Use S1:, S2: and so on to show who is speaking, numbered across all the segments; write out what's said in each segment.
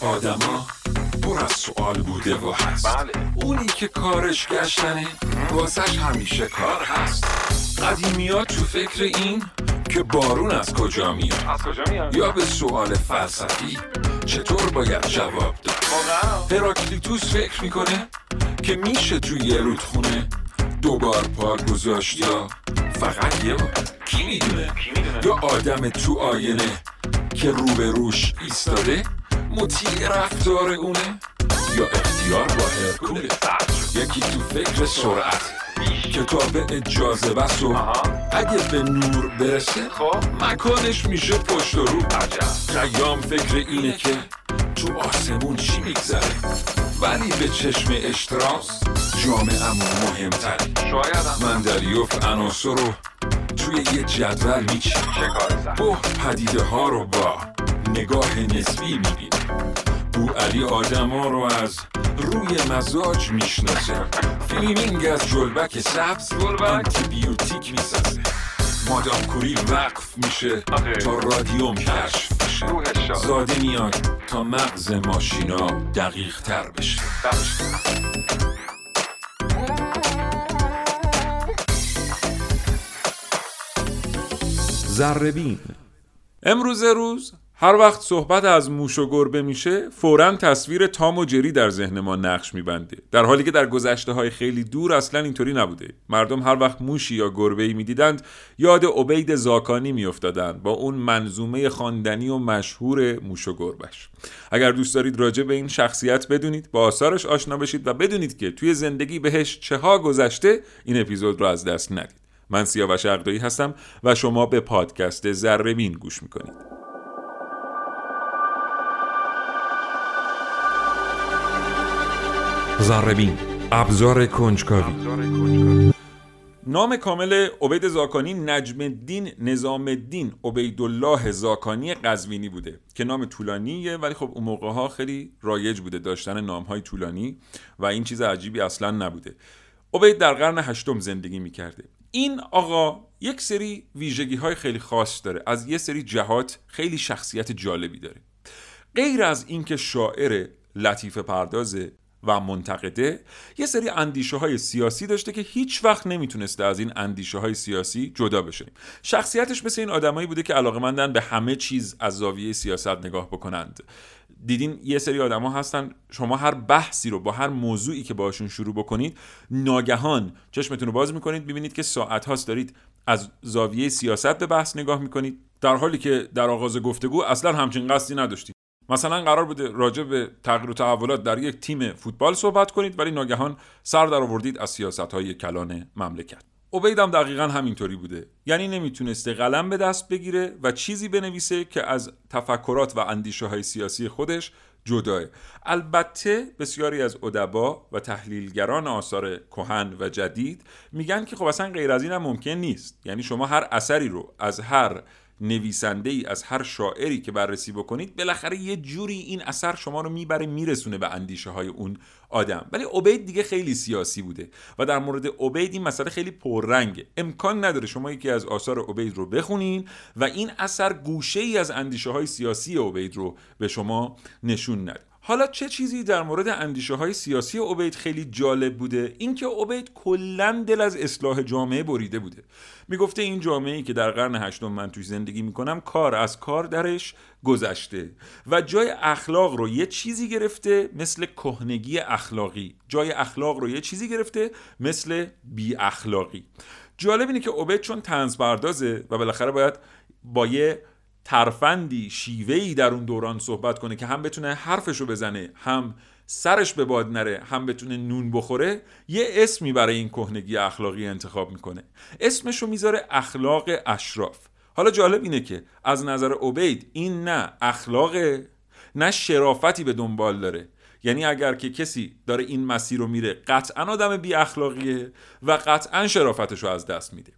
S1: آدما پر از سوال بوده و هست.
S2: بله.
S1: اونی که کارش گشتنه واسش همیشه کار هست. قدیمی تو فکر این که بارون از کجا میاد؟
S2: از کجا میاد؟
S1: یا به سوال فلسفی چطور باید جواب داد؟ هراکلیتوس فکر می‌کنه که میشه توی یه رودخونه دوبار پا گذاشت یا فقط یه بار؟ کی می‌دونه؟ یا آدم تو آینه که رو به روش ایستاده مطیع رفتار اونه؟ یا اختیار با هرکوله یکی تو فکر سرعت کتاب اجازه بس و. اگه به نور برسه
S2: خب.
S1: مکانش میشه پشت و رو. خیام فکر اینه که تو آسمون چی میگذره؟ ولی به چشم اشتراس جامعه مهمتری
S2: شایدم
S1: مندلیوف عناصر رو توی یه جدول
S2: سخت
S1: بو پدیده ها رو با نگاه نسبی می‌بینه بو علی آدم ها رو از روی مزاج می‌شناسه فیلمینگ از جلبک سبز
S2: جلبک؟
S1: آنتیبیوتیک می‌سازه مادام کوری وقف میشه. تا رادیوم کشف بشه. زاده میاد تا مغز ماشینا دقیق تر بشه.
S3: زربین امروز روز هر وقت صحبت از موش و گربه میشه فورا تصویر تام و جری در ذهن ما نقش میبنده. در حالی که در گذشته های خیلی دور اصلا اینطوری نبوده. مردم هر وقت موشی یا گربه ای می‌دیدند یاد عبید زاکانی میافتادند با اون منظومه خواندنی و مشهور موش و گربش اگر دوست دارید راجع به این شخصیت بدونید با آثارش آشنا بشید و بدونید که توی زندگی بهش چه ها گذشته این اپیزود رو از دست ندید. من سیاوش اقدایی هستم و شما به پادکست زربین گوش می‌کنید. زربین. ابزار کنجکاوی. نام کامل عبید زاکانی نجم الدین نظام الدین عبیدالله زاکانی قزوینی بوده که نام طولانیه ولی خب اون موقع ها خیلی رایج بوده داشتن نام های طولانی و این چیز عجیبی اصلا نبوده. عبید در قرن هشتم زندگی می‌کرده. این آقا یک سری ویژگی های خیلی خاص داره. از یه سری جهات خیلی شخصیت جالبی داره. غیر از اینکه شاعر لطیفه پردازه و منتقده یه سری اندیشه های سیاسی داشته که هیچ وقت نمی‌تونسته از این اندیشه های سیاسی جدا بشه. شخصیتش مثل این آدمایی بوده که علاقمندن به همه چیز از زاویه سیاست نگاه بکنند. دیدین یه سری آدما هستن شما هر بحثی رو با هر موضوعی که باشون شروع بکنید ناگهان چشمتون رو باز می‌کنید می‌بینید که ساعت هاست دارید از زاویه سیاست به بحث نگاه می‌کنید. در حالی که در آغاز گفتگو اصلا همچین قصدی نداشتید. مثلا قرار بوده راجع به تغییر و تحولات در یک تیم فوتبال صحبت کنید ولی ناگهان سر در آوردید از سیاست های کلان مملکت. عبیدم دقیقا همینطوری بوده. یعنی نمی‌تونسته قلم به دست بگیره و چیزی بنویسه که از تفکرات و اندیشه های سیاسی خودش جداه. البته بسیاری از ادبا و تحلیلگران آثار کهن و جدید میگن که خب اصلا غیر از این هم ممکن نیست. یعنی شما هر اثری رو از هر نویسنده ای از هر شاعری که بررسی بکنید بالاخره یه جوری این اثر شما رو می‌بره میرسونه به اندیشه های اون آدم. ولی عبید دیگه خیلی سیاسی بوده و در مورد عبید این مسئله خیلی پررنگه. امکان نداره شما یکی از آثار عبید رو بخونین و این اثر گوشه ای از اندیشه های سیاسی عبید رو به شما نشون نده. حالا چه چیزی در مورد اندیشه های سیاسی عبید خیلی جالب بوده؟ اینکه عبید کلا دل از اصلاح جامعه بریده بوده. می‌گفته این جامعه ای که در قرن هشتم من توش زندگی می‌کنم کار از کار درش گذشته و جای اخلاق رو یه چیزی گرفته مثل کهنگی اخلاقی. جای اخلاق رو یه چیزی گرفته مثل بی اخلاقی. جالب اینه که عبید چون تنز پردازه و بالاخره باید با یه ترفندی شیوهی در اون دوران صحبت کنه که هم بتونه حرفشو بزنه هم سرش به باد نره هم بتونه نون بخوره یه اسمی برای این کهنگی اخلاقی انتخاب می‌کنه. اسمشو می‌ذاره اخلاق اشراف. حالا جالب اینه که از نظر عبید این نه اخلاقه نه شرافتی به دنبال داره. یعنی اگر که کسی داره این مسیر رو میره قطعا آدم بی اخلاقیه و قطعا شرافتش رو از دست میده.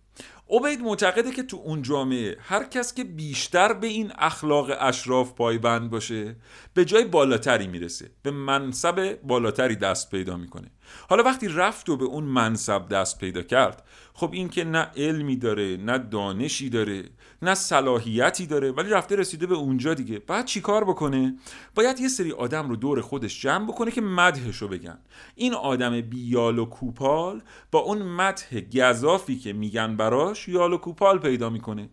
S3: عبید معتقده که تو اون جامعه هر کس که بیشتر به این اخلاق اشراف پایبند باشه به جای بالاتری می‌رسه. به منصب بالاتری دست پیدا می‌کنه. حالا وقتی رفت و به اون منصب دست پیدا کرد خب این که نه علمی داره نه دانشی داره نه صلاحیتی داره ولی رفته رسیده به اونجا دیگه. بعد چیکار بکنه؟ باید یه سری آدم رو دور خودش جمع بکنه که مدحشو بگن. این آدم بیال و کوپال با اون مدح گذافی که میگن براش یال و کوپال پیدا می‌کنه.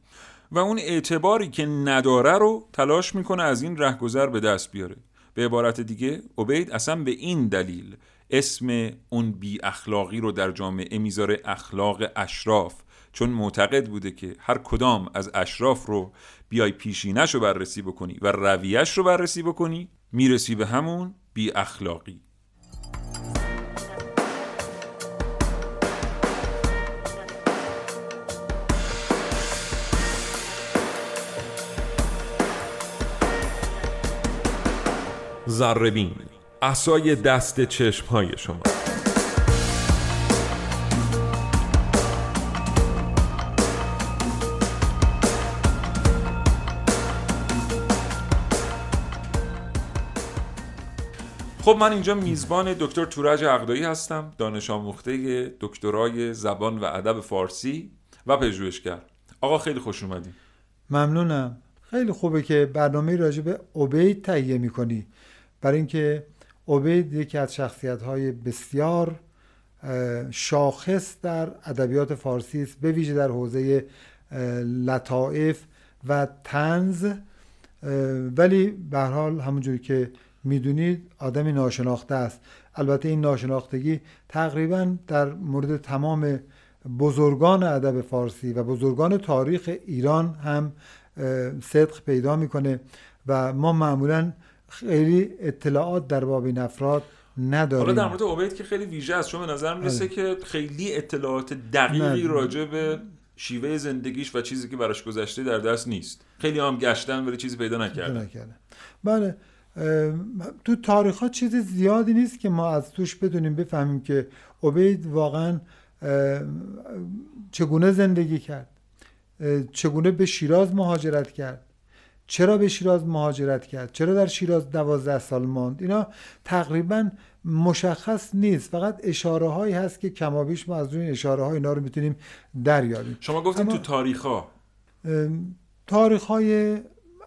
S3: و اون اعتباری که نداره رو تلاش می‌کنه از این رهگذر به دست بیاره. به عبارت دیگه عبید اصلا به این دلیل اسم اون بی اخلاقی رو در جامعه می‌ذاره اخلاق اشراف. چون معتقد بوده که هر کدام از اشراف رو بیای پیشینش رو بررسی بکنی و رویش رو بررسی بکنی می‌رسی به همون بی اخلاقی. زربین اسای دست چشم های شما. خب من اینجا میزبان دکتر تورج عقدایی هستم دانش آموخته دکترای زبان و ادب فارسی و پژوهشگر. آقا خیلی خوش اومدی.
S4: ممنونم. خیلی خوبه که برنامه راجع به عبید تهیه می‌کنی. برای اینکه عبید یکی از شخصیت های بسیار شاخص در ادبیات فارسی است به ویژه در حوزه لطائف و تنز ولی به حال همونجوری که می‌دونید آدمی ناشناخته است. البته این ناشناختگی تقریبا در مورد تمام بزرگان ادب فارسی و بزرگان تاریخ ایران هم صدق پیدا می‌کنه و ما معمولا خیلی اطلاعات در باب این افراد نداریم.
S3: حالا در مورد عبید که خیلی ویژه است چون به نظر می‌رسه که خیلی اطلاعات دقیقی راجع به شیوه زندگیش و چیزی که براش گذشته در دست نیست. خیلی هم گشتن ولی چیزی پیدا نکردن.
S4: بله. تو تاریخ ها چیز زیادی نیست که ما از توش بدونیم بفهمیم که عبید واقعا چگونه زندگی کرد چگونه به شیراز مهاجرت کرد چرا به شیراز مهاجرت کرد چرا در شیراز دوازده سال ماند. اینا تقریبا مشخص نیست. فقط اشاره هایی هست که کمابیش ما از روی اشاره های اینا رو می‌تونیم دریابیم.
S3: شما گفتیم تو تاریخ ها
S4: تاریخ های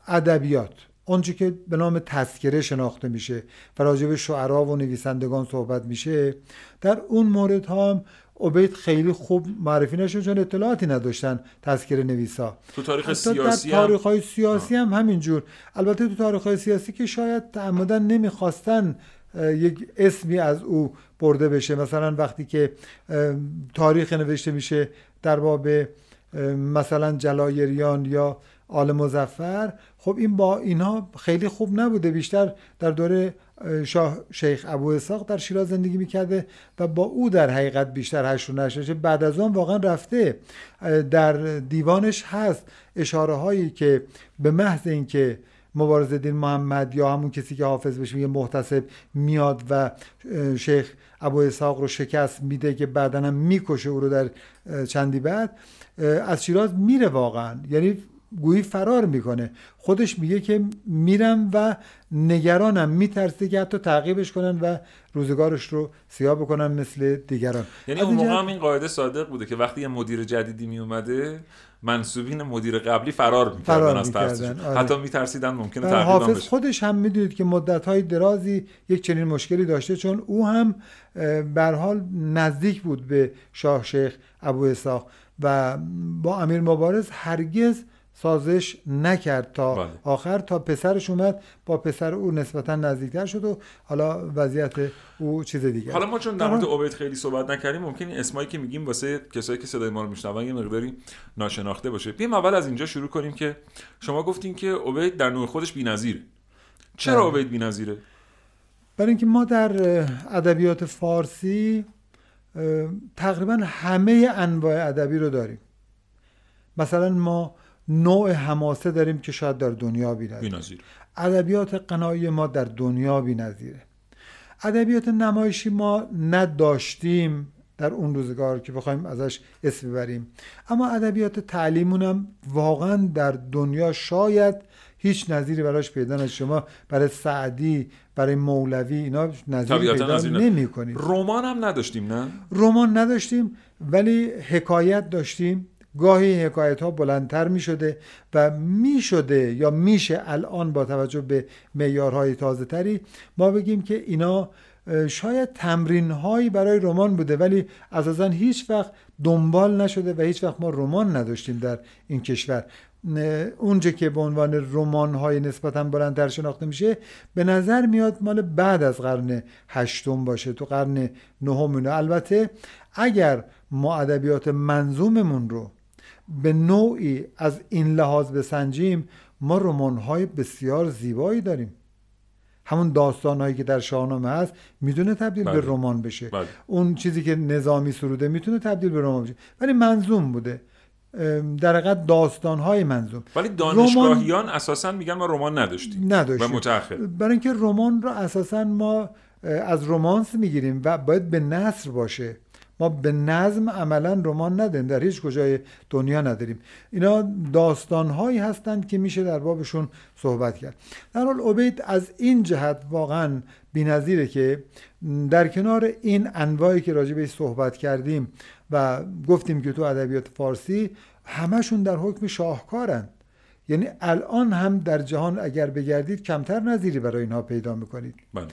S4: ادبیات. اونچه که به نام تذکره شناخته میشه و راجع به شعرا و نویسندگان صحبت میشه در اون مورد ها عبید خیلی خوب معرفی نشون چون اطلاعاتی نداشتن تذکره نویسا.
S3: تو تاریخ سیاسی
S4: در تاریخ های سیاسی هم همینجور. البته تو تاریخ های سیاسی که شاید تعمدن نمی‌خواستن یک اسمی از او برده بشه. مثلا وقتی که تاریخ نوشته میشه در باب مثلا جلایریان یا آل مزفر خب این با اینها خیلی خوب نبوده. بیشتر در دوره شاه شیخ ابو اساق در شیراز زندگی می‌کرده و با او در حقیقت بیشتر هشت و بعد از آن واقعا رفته در دیوانش هست. اشاره هایی که به محض اینکه مبارز دین محمد یا همون کسی که حافظ بشه میگه محتسب میاد و شیخ ابو اسحاق رو شکست میده که بعدا هم می‌کشه او رو در چندی بعد از شیراز میره واقعا. یعنی گویی فرار می‌کنه. خودش میگه که میرم و نگرانم. میترسه که حتی تعقیبش کنن و روزگارش رو سیاه بکنن مثل دیگران.
S3: یعنی اون موقع هم این قاعده صادق بوده که وقتی یه مدیر جدیدی میومده منصوبین مدیر قبلی فرار می‌کردن از ترسشون آره. حتی میترسیدن ممکنه تعقیب
S4: حافظ خودش هم می‌دونید که مدت های درازی یک چنین مشکلی داشته چون او هم بر حال نزدیک بود به شاه شیخ ابو اساق و با امیر مبارز هرگز سازش نکرد تا بله. آخر تا پسرش اومد با پسر او نسبتا نزدیکتر شد و حالا وضعیت او چیز دیگه.
S3: حالا ما چون در مورد عبید خیلی صحبت نکردیم ممکن اسمایی که میگیم واسه کسایی که صدای ما رو میشنون یه مقداری ناشناخته باشه. بیم اول از اینجا شروع کنیم که شما گفتین که عبید در نوع خودش بی‌نظیره. چرا بله. عبید بی‌نظیره؟
S4: برای اینکه ما در ادبیات فارسی تقریبا همه انواع ادبی رو داریم. مثلا ما نوع حماسه داریم که شاید در دنیا بی‌نظیر ادبیات قنایی ما در دنیا بی‌نظیره ادبیات نمایشی ما نداشتیم در اون روزگار که بخوایم ازش اسم ببریم. اما ادبیات تعلیمون هم واقعا در دنیا شاید هیچ نظیری براش پیدا نشه. شما برای سعدی برای مولوی اینا نظیری پیدا نمی کنید
S3: رمان هم نداشتیم نه؟
S4: رمان نداشتیم ولی حکایت داشتیم. گاهی حکایت ها بلندتر می شده و می شده یا میشه الان با توجه به معیارهای تازه تری ما بگیم که اینا شاید تمرین هایی برای رمان بوده ولی اساسا هیچ وقت دنبال نشده و هیچ وقت ما رمان نداشتیم در این کشور. اونجا که به عنوان رمان های نسبتا بلندتر شناخته میشه به نظر میاد مال بعد از قرن هشتم باشه تو قرن نهم البته اگر ما ادبیات منظوممون رو به نوعی از این لحاظ بسنجیم ما رمان های بسیار زیبایی داریم. همون داستان هایی که در شاهنامه هست می‌تونه تبدیل به بله. رمان بشه. بله. اون چیزی که نظامی سروده می‌تونه تبدیل به رمان بشه. ولی منظوم بوده. در حقیقت داستان های منظوم.
S3: ولی دانشگاهیان اساسا میگن ما رمان نداشتیم نداشتیم. و متأخر.
S4: برای اینکه رمان رو اساسا ما از رومانس می‌گیریم و باید به نصر باشه. ما به نظم عملا رمان نداریم در هیچ کجای دنیا نداریم. اینا داستان هایی هستند که میشه در بابشون صحبت کرد. در حال عبید از این جهت واقعا بینظیره که در کنار این انواعی که راجع بهش صحبت کردیم و گفتیم که تو ادبیات فارسی همشون در حکم شاهکارند یعنی الان هم در جهان اگر بگردید کمتر نظیری برای اینها پیدا می‌کنید. بله.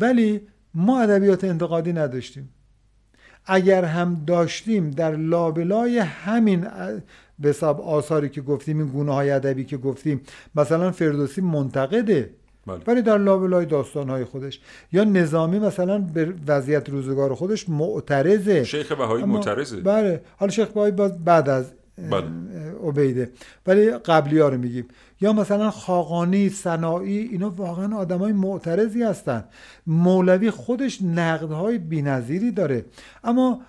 S4: ولی ما ادبیات انتقادی نداشتیم. اگر هم داشتیم در لابلای همین به حساب آثاری که گفتیم این گونه های ادبی که گفتیم مثلا فردوسی منتقده بله. ولی در لابلای داستانهای خودش. یا نظامی مثلا به وضعیت روزگار خودش معترضه.
S3: شیخ بهایی معترضه.
S4: بله. حالا شیخ بهایی بعد از بله. عبیده. ولی قبلی ها رو میگیم. یا مثلا خاقانی سنایی اینا واقعا آدم های معترضی هستن. مولوی خودش نقدهای بینظیری داره. اما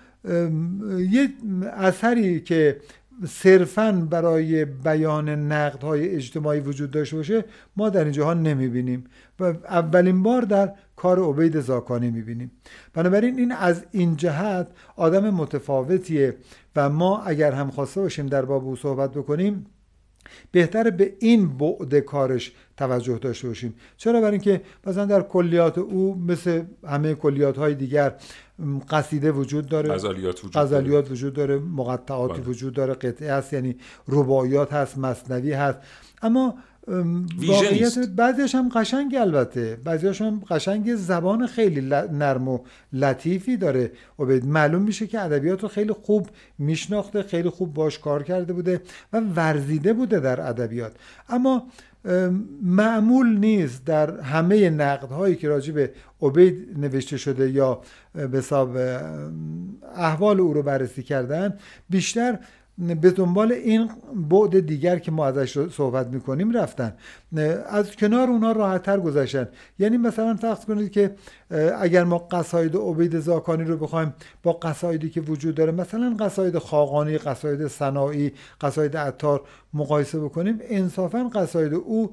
S4: یه اثری که صرفا برای بیان نقدهای اجتماعی وجود داشته باشه ما در این جهان نمی‌بینیم. و اولین بار در کار عبید زاکانی می‌بینیم. بنابراین این از این جهت آدم متفاوتیه و ما اگر هم خواسته باشیم در باب صحبت بکنیم بهتر به این بعد کارش توجه داشته باشیم. چرا؟ برای اینکه مثلا در کلیات او مثل همه کلیات های دیگر قصیده وجود داره.
S3: غزلیات وجود,
S4: داره. وجود داره. مقطعاتی بله. وجود داره. قطعه هست یعنی رباعیات هست مصنوی هست. اما واقعیت بعضیش هم قشنگ البته. بعضیش هم قشنگ زبان خیلی نرم و لطیفی داره. و معلوم میشه که ادبیات رو خیلی خوب میشناخته خیلی خوب باش کار کرده بوده و ورزیده بوده در ادبیات. اما معمول نیست در همه نقدهایی که راجع به عبید نوشته شده یا به حساب احوال او رو بررسی کردن. بیشتر به دنبال این بعد دیگر که ما ازش صحبت می‌کنیم رفتن. از کنار اونا راحتتر گذشتن. یعنی مثلا فرض کنید که اگر ما قصاید عبید زاکانی رو بخوایم با قصایدی که وجود داره مثلا قصاید خاقانی قصاید صناعی قصاید عطار مقایسه بکنیم انصافا قصاید او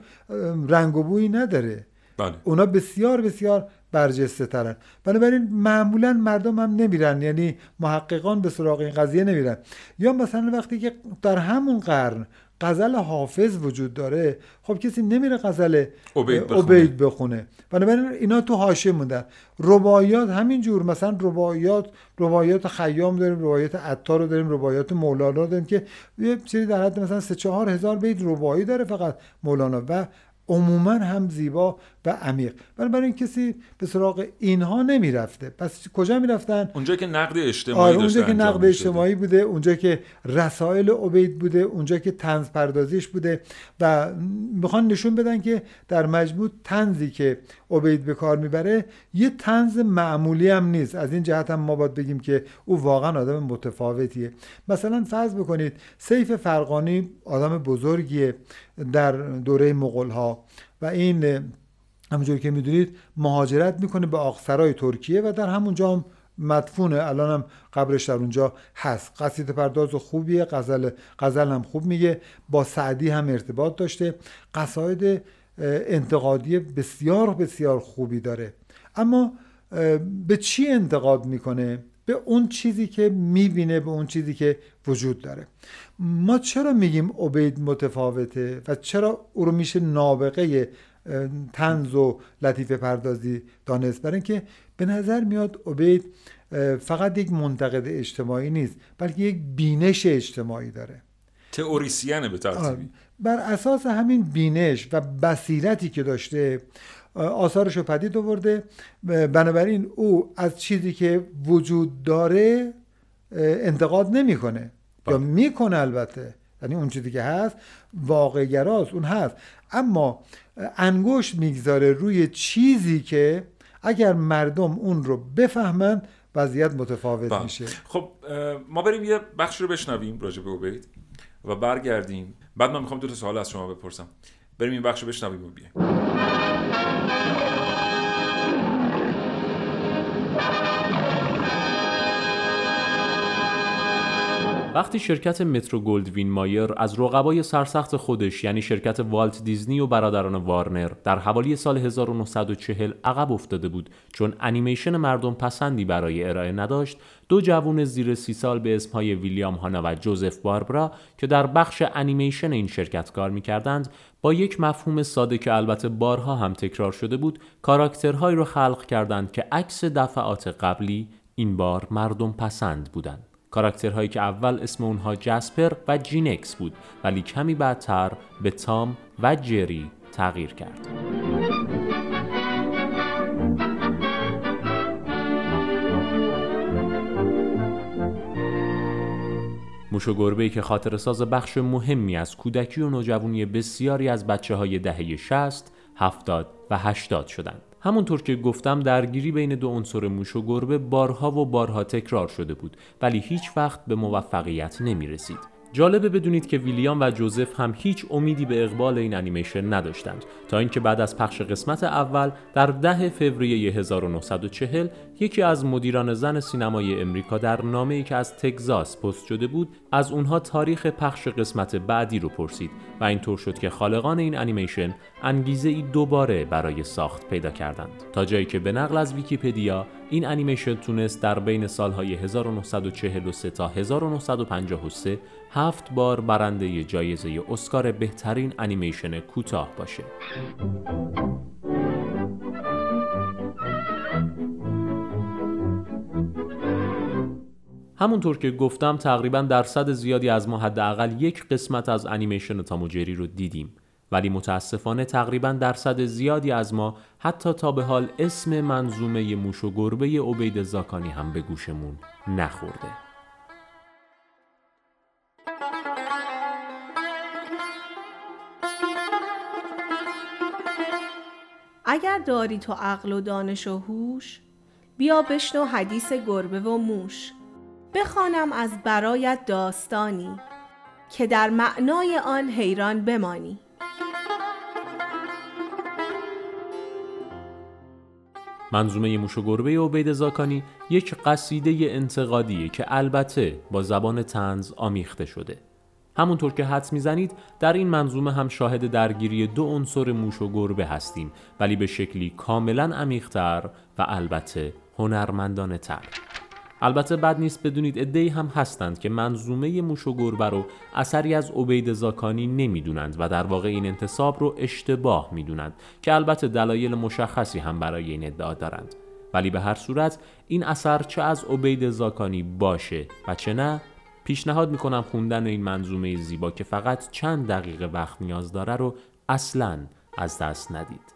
S4: رنگ و بویی نداره.
S3: بله.
S4: اونا بسیار بسیار برجسته ترن بنابراین معمولا مردم هم نمیرن. یعنی محققان به سراغ این قضیه نمیرن. یا مثلا وقتی که در همون قرن غزل حافظ وجود داره خب کسی نمیره غزل عبید بخونه. بنابراین اینا تو حاشیه موندن. رباعیات همین جور مثلا رباعیات رباعیات خیام داریم رباعیات عطار رو داریم رباعیات مولانا داریم که یه چیزی در حد مثلا سه چهار هزار بیت رباعی داره فقط مولانا. و عموما هم زیبا و عمیق. بنابراین کسی به سراغ اینها نمی‌رفته. پس کجا می‌رفتن؟
S3: اونجا که نقد اجتماعی
S4: آره اونجا که نقد اجتماعی بوده اونجا که رسائل عبید بوده اونجا که تنز پردازیش بوده و می‌خوان نشون بدن که در مجموع تنزی که عبید به کار می‌بره یه تنز معمولی هم نیست. از این جهت هم ما باید بگیم که او واقعا آدم متفاوتیه. مثلا فرض بکنید سیف فرقانی آدم بزرگیه در دوره مغول ها و این همونجور که می‌دونید مهاجرت می‌کنه به آقسرای ترکیه و در همونجا هم مدفونه. الان هم قبرش در اونجا هست. قصیده پرداز خوبیه. غزل غزل هم خوب میگه. با سعدی هم ارتباط داشته. قصاید انتقادی بسیار بسیار خوبی داره. اما به چی انتقاد می‌کنه؟ به اون چیزی که می‌بینه به اون چیزی که وجود داره. ما چرا میگیم عبید متفاوته و چرا او رو میشه نابغه تنز و لطیفه پردازی دانست. برای اینکه به نظر میاد عبید فقط یک منتقد اجتماعی نیست بلکه یک بینش اجتماعی داره.
S3: تئوریسیانه به ترتیبی.
S4: بر اساس همین بینش و بصیرتی که داشته آثارش رو پدید آورده. بنابراین او از چیزی که وجود داره انتقاد نمی‌کنه. یا بله. می‌کنه البته. یعنی اون چیزی که هست واقع اون هست. اما انگشت می‌گذاره روی چیزی که اگر مردم اون رو بفهمند وضعیت متفاوت
S3: با. بله.
S4: میشه
S3: خب ما بریم یه بخش رو بشنویم راجع به عبید و برگردیم بعد من می‌خوام دو تا سوال از شما بپرسم بریم این بخش رو بشنویم و بیایم
S5: وقتی شرکت مترو گلدوین مایر از رقبای سرسخت خودش یعنی شرکت والت دیزنی و برادران وارنر در حوالی سال 1940 عقب افتاده بود چون انیمیشن مردم پسندی برای ارائه نداشت دو جوون زیر سی سال به اسمهای ویلیام هانا و جوزف باربرا که در بخش انیمیشن این شرکت کار می‌کردند با یک مفهوم ساده که البته بارها هم تکرار شده بود کاراکترهایی را خلق کردند که عکس دفعات قبلی این بار مردم پسند بودند. کاراکترهایی که اول اسم اونها جسپر و جینکس بود ولی کمی بعدتر به تام و جری تغییر کرد. موش و گربه که خاطر ساز بخش مهمی از کودکی و نوجوانی بسیاری از بچه های دهه 60 70 و 80 شدند. همونطور که گفتم درگیری بین دو عنصر موش و گربه بارها و بارها تکرار شده بود ولی هیچ وقت به موفقیت نمی رسید. جالبه بدونید که ویلیام و جوزف هم هیچ امیدی به اقبال این انیمیشن نداشتند تا اینکه بعد از پخش قسمت اول در ده فوریه 1940 یکی از مدیران زن سینمای امریکا در نامه ای که از تگزاس پست شده بود از اونها تاریخ پخش قسمت بعدی رو پرسید و اینطور شد که خالقان این انیمیشن انگیزه ای دوباره برای ساخت پیدا کردند. تا جایی که به نقل از ویکیپدیا این انیمیشن تونست در بین سالهای 1943 تا 1953 هفت بار برنده جایزه اسکار بهترین انیمیشن کوتاه باشه. همونطور که گفتم تقریبا درصد زیادی از ما حداقل یک قسمت از انیمیشن تاموجری رو دیدیم ولی متاسفانه تقریبا درصد زیادی از ما حتی تا به حال اسم منظومه موش و گربه عبید زاکانی هم به گوشمون نخورده
S6: اگر داری تو عقل و دانش و هوش بیا بشنو حدیث گربه و موش. بخوانم از برایت داستانی که در معنای آن حیران بمانی.
S5: منظومه موش و گربه عبید زاکانی یک قصیده انتقادیه که البته با زبان تنز آمیخته شده. همونطور که حدس می‌زنید در این منظومه هم شاهد درگیری دو عنصر موش و گربه هستیم ولی به شکلی کاملا عمیقتر و البته هنرمندانه تر البته بد نیست بدونید ادهی هم هستند که منظومه موش و گربه رو اثری از عبید زاکانی نمی‌دونند و در واقع این انتصاب رو اشتباه می‌دونند که البته دلایل مشخصی هم برای این ادعا دارند. ولی به هر صورت این اثر چه از عبید زاکانی باشه و چه نه پیشنهاد می‌کنم خوندن این منظومه زیبا که فقط چند دقیقه وقت نیاز داره رو اصلا از دست ندید.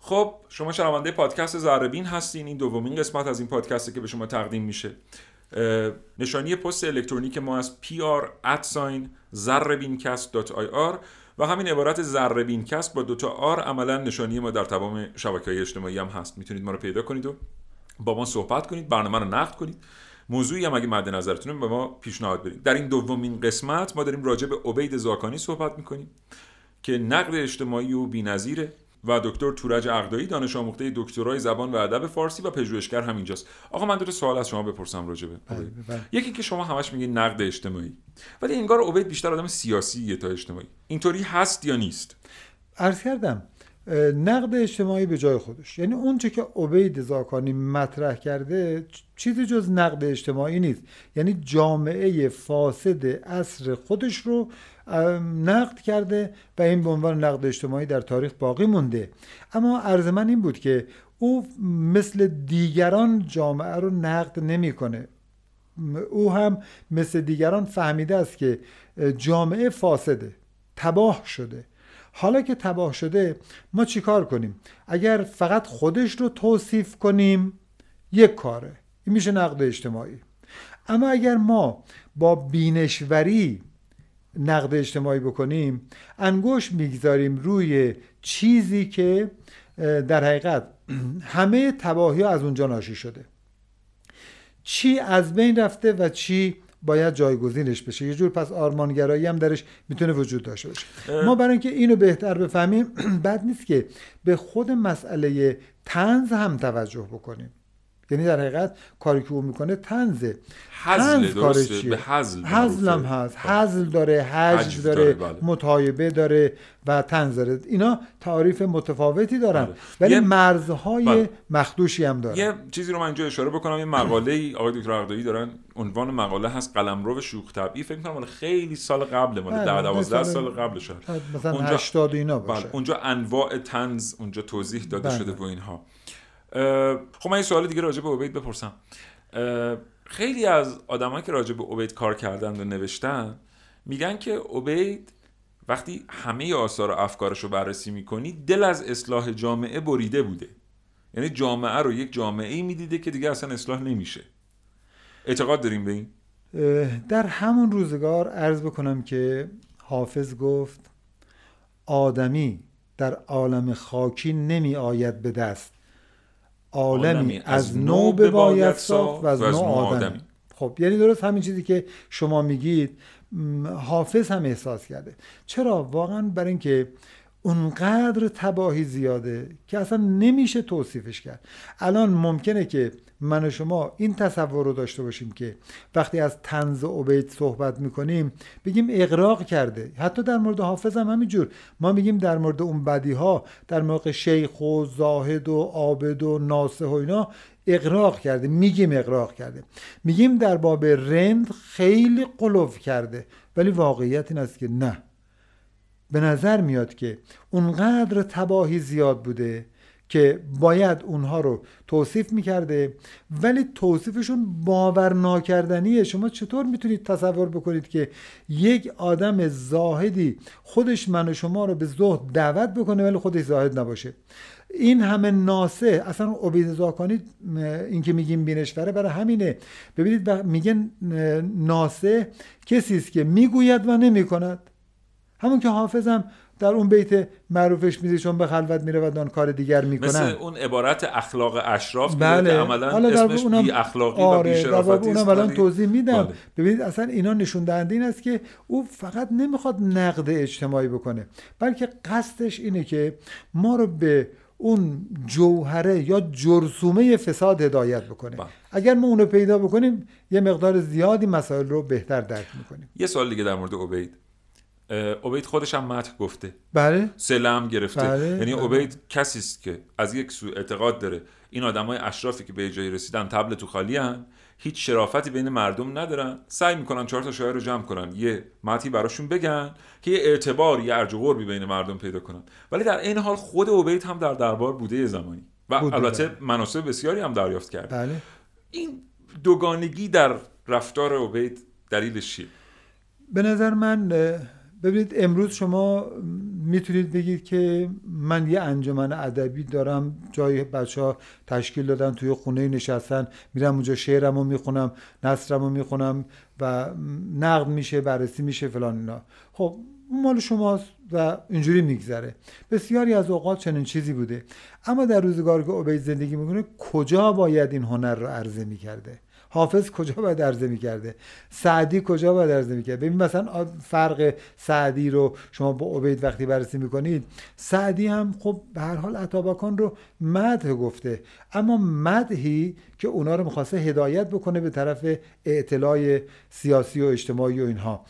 S3: خب شما شنونده پادکست زربین هستین. این دومین قسمت از این پادکسته که به شما تقدیم میشه. نشانی پست الکترونیک ما از pr زربینکست.ir و همین عبارت زربینکست با دوتا آر عملا نشانی ما در تمام شبکه های اجتماعی هم هست. می‌تونید ما رو پیدا کنید و با ما صحبت کنید برنامه رو نقد کنید. موضوعی هم اگه مد نظرتونه به ما پیشنهاد بدید. در این دومین قسمت ما داریم راجع به عبید زاکانی صحبت می‌کنیم که نقد اجتماعی و بی‌نظیره. و دکتر تورج عقدایی دانش آموخته دکترای زبان و ادب فارسی و پژوهشگر هم اینجاست آقا من دو تا سوال از شما بپرسم راجبه.
S4: بله، بله.
S3: یکی که شما همش میگین نقد اجتماعی ولی انگار عبید بیشتر آدم سیاسیه تا اجتماعی. اینطوری هست یا نیست؟
S4: عرض کردم نقد اجتماعی به جای خودش. یعنی اونچه که عبید زاکانی مطرح کرده چیزی جز نقد اجتماعی نیست. یعنی جامعه فاسد اصر خودش رو نقد کرده و این به عنوان نقد اجتماعی در تاریخ باقی مونده. اما عرض من این بود که او مثل دیگران جامعه رو نقد نمی‌کنه. او هم مثل دیگران فهمیده است که جامعه فاسده تباه شده. حالا که تباه شده ما چیکار کنیم؟ اگر فقط خودش رو توصیف کنیم یک کاره. این میشه نقد اجتماعی. اما اگر ما با بینشوری نقد اجتماعی بکنیم انگوش می‌گذاریم روی چیزی که در حقیقت همه تباهی از اونجا ناشی شده. چی از بین رفته و چی باید جایگزینش بشه؟ یه جور پس آرمانگرایی هم درش می‌تونه وجود داشته باشه. ما برای اینکه اینو بهتر بفهمیم بد نیست که به خود مسئله تنز هم توجه بکنیم. یعنی در حقیقت کاری که او می‌کنه تنزه کارش
S3: درسته؟ به حزل
S4: حزل هم. هست
S3: خب.
S4: حزل داره هجو داره,
S3: داره، بله.
S4: متایبه داره و تنز داره اینا تعریف متفاوتی دارن
S3: بله.
S4: ولی
S3: یه-
S4: مرزهای
S3: بله.
S4: مخدوشی هم دارن
S3: یه چیزی رو من اینجا اشاره بکنم یه مقاله ای آقای دکتر عقدایی دارن عنوان مقاله هست قلمرو شوخ طبعی فکر کنم خیلی سال قبل مال
S4: بله،
S3: 10 12
S4: سال-
S3: قبل شد
S4: مثلا
S3: اونجا-
S4: 80 و اینا باشه
S3: بله اونجا انواع تنز اونجا توضیح داده
S4: بله.
S3: شده و اینها خب من یه سوال دیگه راجع به عبید بپرسم. خیلی از آدمایی که راجع به عبید کار کردن و نوشتن میگن که عبید وقتی همه آثار و افکارش رو بررسی می‌کنی دل از اصلاح جامعه بریده بوده. یعنی جامعه رو یک جامعه ای می‌دیده که دیگه اصلا اصلاح نمیشه. اعتقاد داریم به این؟
S4: در همون روزگار عرض بکنم که حافظ گفت آدمی در عالم خاکی نمی آید به دست. عالمی از نو بباید ساخت و از نو آدمی. خب یعنی درست همین چیزی که شما میگید حافظ هم احساس کرده. چرا؟ واقعا برای اینکه اونقدر تباهی زیاده که اصلا نمیشه توصیفش کرد. الان ممکنه که من و شما این تصور رو داشته باشیم که وقتی از تنز عبید صحبت می‌کنیم بگیم اقراق کرده. حتی در مورد حافظ هم همینجور. ما میگیم در مورد اون بدی ها در موقع شیخ و زاهد و عابد و ناصح و اینا اقراق کرده. میگیم اقراق کرده. میگیم در باب رند خیلی قلوف کرده. ولی واقعیت این است که نه. به نظر میاد که اونقدر تباهی زیاد بوده که باید اونها رو توصیف می‌کرده ولی توصیفشون باور ناکردنیه شما چطور می‌تونید تصور بکنید که یک آدم زاهدی خودش من و شما رو به زهد دعوت بکنه ولی خودش زاهد نباشه؟ این همه ناسه اصلا عبید زاکانی این که میگیم بینشوره برای همینه. ببینید اه، ناسه کسی است که می‌گوید و نمی‌کند. همون که حافظم در اون بیت معروفش میزه چون به خلوت میره و دان کار دیگر
S3: مثل
S4: می‌کنن
S3: اون عبارت اخلاق اشراف بله. که عملا
S4: حالا در
S3: اسمش
S4: اونم
S3: بی اخلاقی و
S4: آره
S3: بی
S4: در واقع
S3: شرافتی
S4: اونم الان توضیح میدم
S3: بله.
S4: ببینید اصلا اینا نشون دهنده این است که او فقط نمی‌خواد نقد اجتماعی بکنه بلکه قصدش اینه که ما رو به اون جوهره یا جرثومه فساد هدایت بکنه
S3: بله.
S4: اگر ما اونو پیدا بکنیم یه مقدار زیادی مسائل رو بهتر درک می‌کنیم
S3: یه سوال دیگه در مورد عبید عبید خودش هم متن گفته.
S4: بله.
S3: سله هم گرفته.
S4: بله،
S3: یعنی
S4: بله.
S3: عبید کسی است که از یک سو اعتقاد داره. این آدمای اشرافی که به جایی رسیدن تبل تو خالی هن. هیچ شرافتی بین مردم ندارن. سعی می‌کنن چهار تا شاعر رو جمع کنن. یه متی براشون بگن که یه اعتبار یه ارج و بین مردم پیدا کنن. ولی در این حال خود عبید هم در دربار بوده یه زمانی. و البته
S4: بله.
S3: مناسب بسیاری هم دریافت کرده.
S4: بله.
S3: این دوگانگی در رفتار عبید دلیلش چیه؟
S4: به نظر من ببینید امروز شما می‌تونید بگید که من یه انجمن ادبی دارم جای بچه ها تشکیل دادن توی خونه نشستن میرم اونجا شعرم رو می‌خونم نصرم رو می‌خونم و نقد میشه بررسی میشه فلان اینا. خب مال شماست و اینجوری میگذره. بسیاری از اوقات چنین چیزی بوده. اما در روزگاری که عبید زندگی می‌کنه کجا باید این هنر رو عرضه می‌کرده؟ حافظ کجا باید عرضه می‌کرده؟ سعدی کجا باید عرضه می‌کرده ببین مثلا فرق سعدی رو شما با عبید وقتی بررسی می‌کنید سعدی هم خب به هر حال اتابکان رو مدح گفته. اما مدحی که اونا رو می‌خواسته هدایت بکنه به طرف اعتلاع سیاسی و اجتماعی و اینها.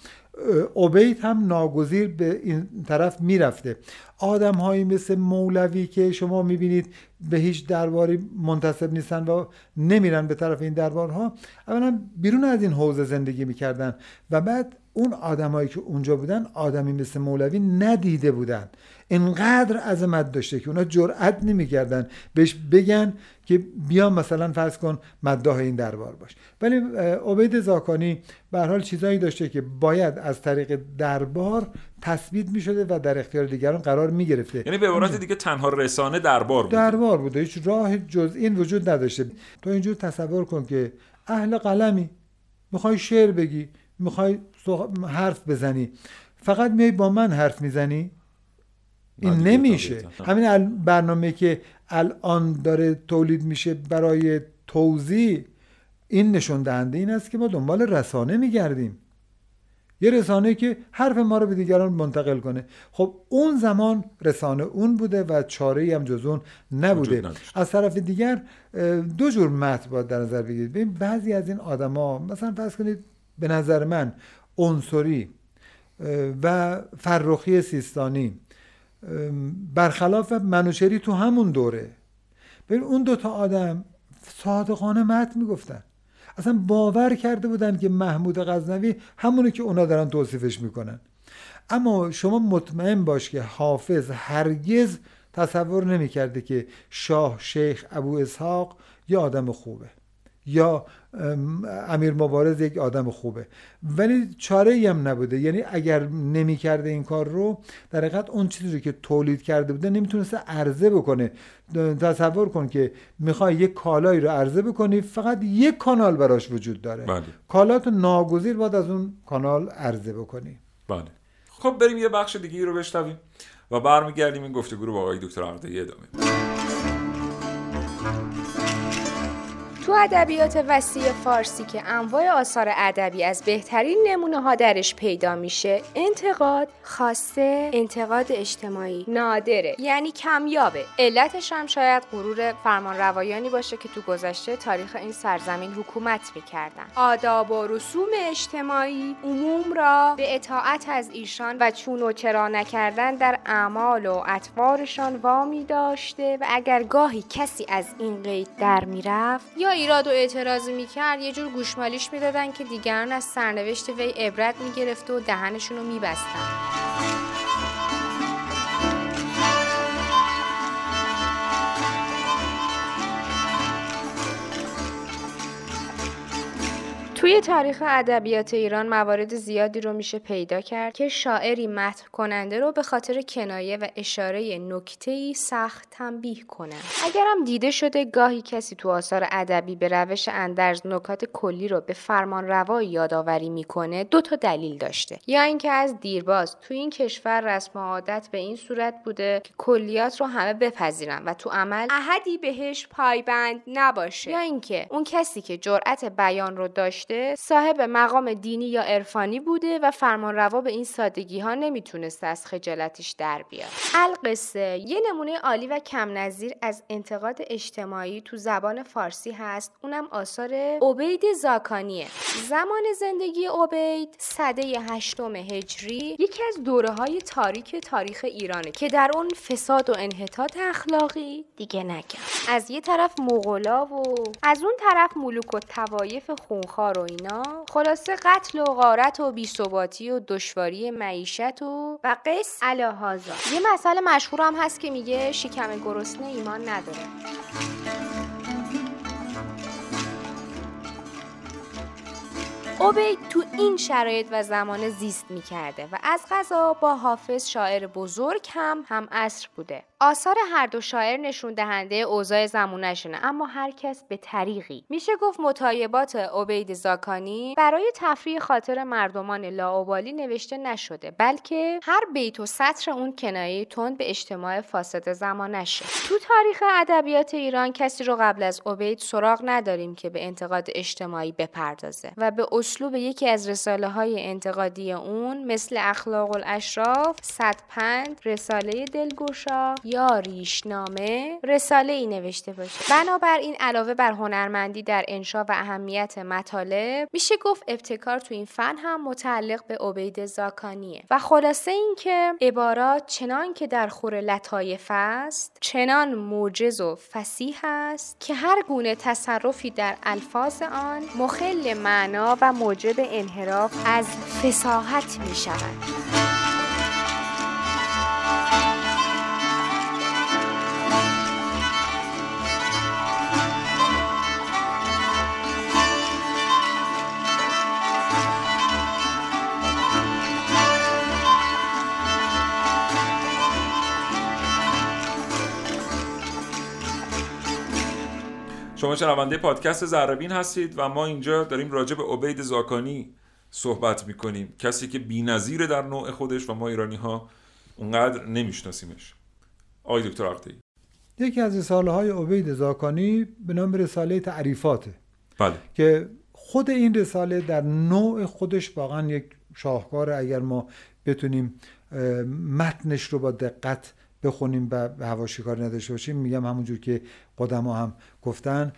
S4: عبید هم ناگزیر به این طرف می‌رفته. آدم هایی مثل مولوی که شما می‌بینید به هیچ درباری منتصب نیستن و نمیرن به طرف این دربارها اولا بیرون از این حوزه زندگی می‌کردن و بعد اون آدمایی که اونجا بودن آدمی مثل مولوی ندیده بودن. انقدر عظمت داشته که اونا جرأت نمی‌کردن. بهش بگن که بیا مثلا فرض کن مداح این دربار باش. ولی عبید زاکانی به حال چیزایی داشته که باید از طریق دربار تثبیت می شده و در اختیار دیگران قرار می گرفته
S3: یعنی به عبارت دیگه تنها رسانه دربار
S4: بوده. دربار بوده. هیچ راه جز این وجود نداشته. تو اینجور تصور کن که اهل قلمی می‌خوای شعر بگی می‌خوای حرف بزنی فقط میای با من حرف می‌زنی؟ این نمیشه. همین برنامه که الان داره تولید میشه برای توضیح این نشون دهنده این است که ما دنبال رسانه میگردیم. یه رسانه که حرف ما رو به دیگران منتقل کنه. خب اون زمان رسانه اون بوده و چاره هم جز اون نبوده. از طرف دیگر دو جور متن باید در نظر بگیرید. ببین بعضی از این آدما مثلا فرض کنید به نظر من عنصری و فرخی سیستانی. برخلاف منوچری تو همون دوره. ببین اون دوتا آدم صادقانه متن می‌گفتن. اصلا باور کرده بودن که محمود غزنوی همونی که اونا دارن توصیفش می‌کنن. اما شما مطمئن باش که حافظ هرگز تصور نمی‌کرده که شاه شیخ ابو اسحاق یه آدم خوبه. یا امیر مبارز یک آدم خوبه. ولی چاره هم نبوده. یعنی اگر نمی کرده این کار رو در حقیقت اون چیزی رو که تولید کرده بوده نمی‌تونسته عرضه بکنه. تصور کن که می‌خوای یک کالایی رو عرضه بکنی فقط یک کانال براش وجود داره.
S3: بله.
S4: کالات ناگزیر باید از اون کانال عرضه بکنی.
S3: بله. خب بریم یه بخش دیگه رو بشنویم و برمیگردیم این گفتگو رو با آقای دکتر عقدی ادامه
S7: تو ادبیات وسیع فارسی که انواع آثار ادبی از بهترین نمونه ها درش پیدا میشه انتقاد خاصه انتقاد اجتماعی نادره یعنی کمیابه. علتش هم شاید غرور فرمان روایانی باشه که تو گذشته تاریخ این سرزمین حکومت می‌کردن. آداب و رسوم اجتماعی عموم را به اطاعت از ایشان و چون و چرا نکردن در اعمال و اطوارشان وامی داشته و اگر گاهی کسی از این قید در می‌رفت یا ایراد و اعتراض می‌کرد یه جور گوشمالیش می‌دادن که دیگران از سرنوشت وی عبرت می‌گرفت و دهنشون رو میبستن. توی تاریخ ادبیات ایران موارد زیادی رو میشه پیدا کرد که شاعری متن کننده رو به خاطر کنایه و اشاره نکته‌ای سخت تنبیه کنه. اگرم دیده شده گاهی کسی تو آثار ادبی به روش اندرز نکات کلی رو به فرمان روای یادآوری می‌کنه دو تا دلیل داشته یا اینکه از دیرباز تو این کشور رسم و عادت به این صورت بوده که کلیات رو همه بپذیرن و تو عمل احدی بهش پایبند نباشه یا اینکه اون کسی که جرأت بیان رو داشته صاحب مقام دینی یا عرفانی بوده و فرمانروا به این سادگی ها نمی‌تونسته از خجالتش در بیاد. القصه یه نمونه عالی و کم نظیر از انتقاد اجتماعی تو زبان فارسی هست اونم آثار عبید زاکانیه. زمان زندگی عبید صده هشتم هجری یکی از دوره های تاریک تاریخ ایرانه که در اون فساد و انحطاط اخلاقی دیگه نگم. از یه طرف مغلا و از اون طرف ملوک و توایف خونخوار و اینا. خلاصه قتل و غارت و بیثباتی و دشواری معیشت و و قص الهازا یه مسئله مشهور هم هست که میگه شکم گرسنه ایمان نداره. اوبید تو این شرایط و زمان زیست می‌کرده و از غذا با حافظ شاعر بزرگ هم هم عصر بوده. آثار هر دو شاعر نشون دهنده اوضاع زمونشونه اما هر کس به طریقی. میشه گفت مطایبات عبید زاکانی برای تفریح خاطر مردمان لاوبالی نوشته نشده بلکه هر بیت و سطر اون کنایه تند به اجتماع فاسد زمانشه. تو تاریخ ادبیات ایران کسی رو قبل از عبید سراغ نداریم که به انتقاد اجتماعی بپردازه و به اسلوب یکی از رساله های انتقادی اون مثل اخلاق الاشراف، صدپند، رساله دلگوشا یا ریشنامه رساله ای نوشته باشه. بنابراین علاوه بر هنرمندی در انشا و اهمیت مطالب میشه گفت ابتکار تو این فن هم متعلق به عبید زاکانیه. و خلاصه اینکه عبارات چنان که در خور لطایف است چنان موجز و فسیح است که هر گونه تصرفی در الفاظ آن مخل معنا و موجب انحراف از فساحت می شود.
S3: شما شنونده پادکست زربین هستید و ما اینجا داریم راجع به عبید زاکانی صحبت می‌کنیم. کسی که بی‌نظیره در نوع خودش و ما ایرانی ها اونقدر نمیشناسیمش. آقای دکتر عقدی
S4: یکی از رساله های عبید زاکانی به نام رساله تعریفاته.
S3: بله.
S4: که خود این رساله در نوع خودش واقعا یک شاهکار اگر ما بتونیم متنش رو با دقت بخونیم و هواشی کار نداشته باشیم میگم همونجور که قدما هم گفتن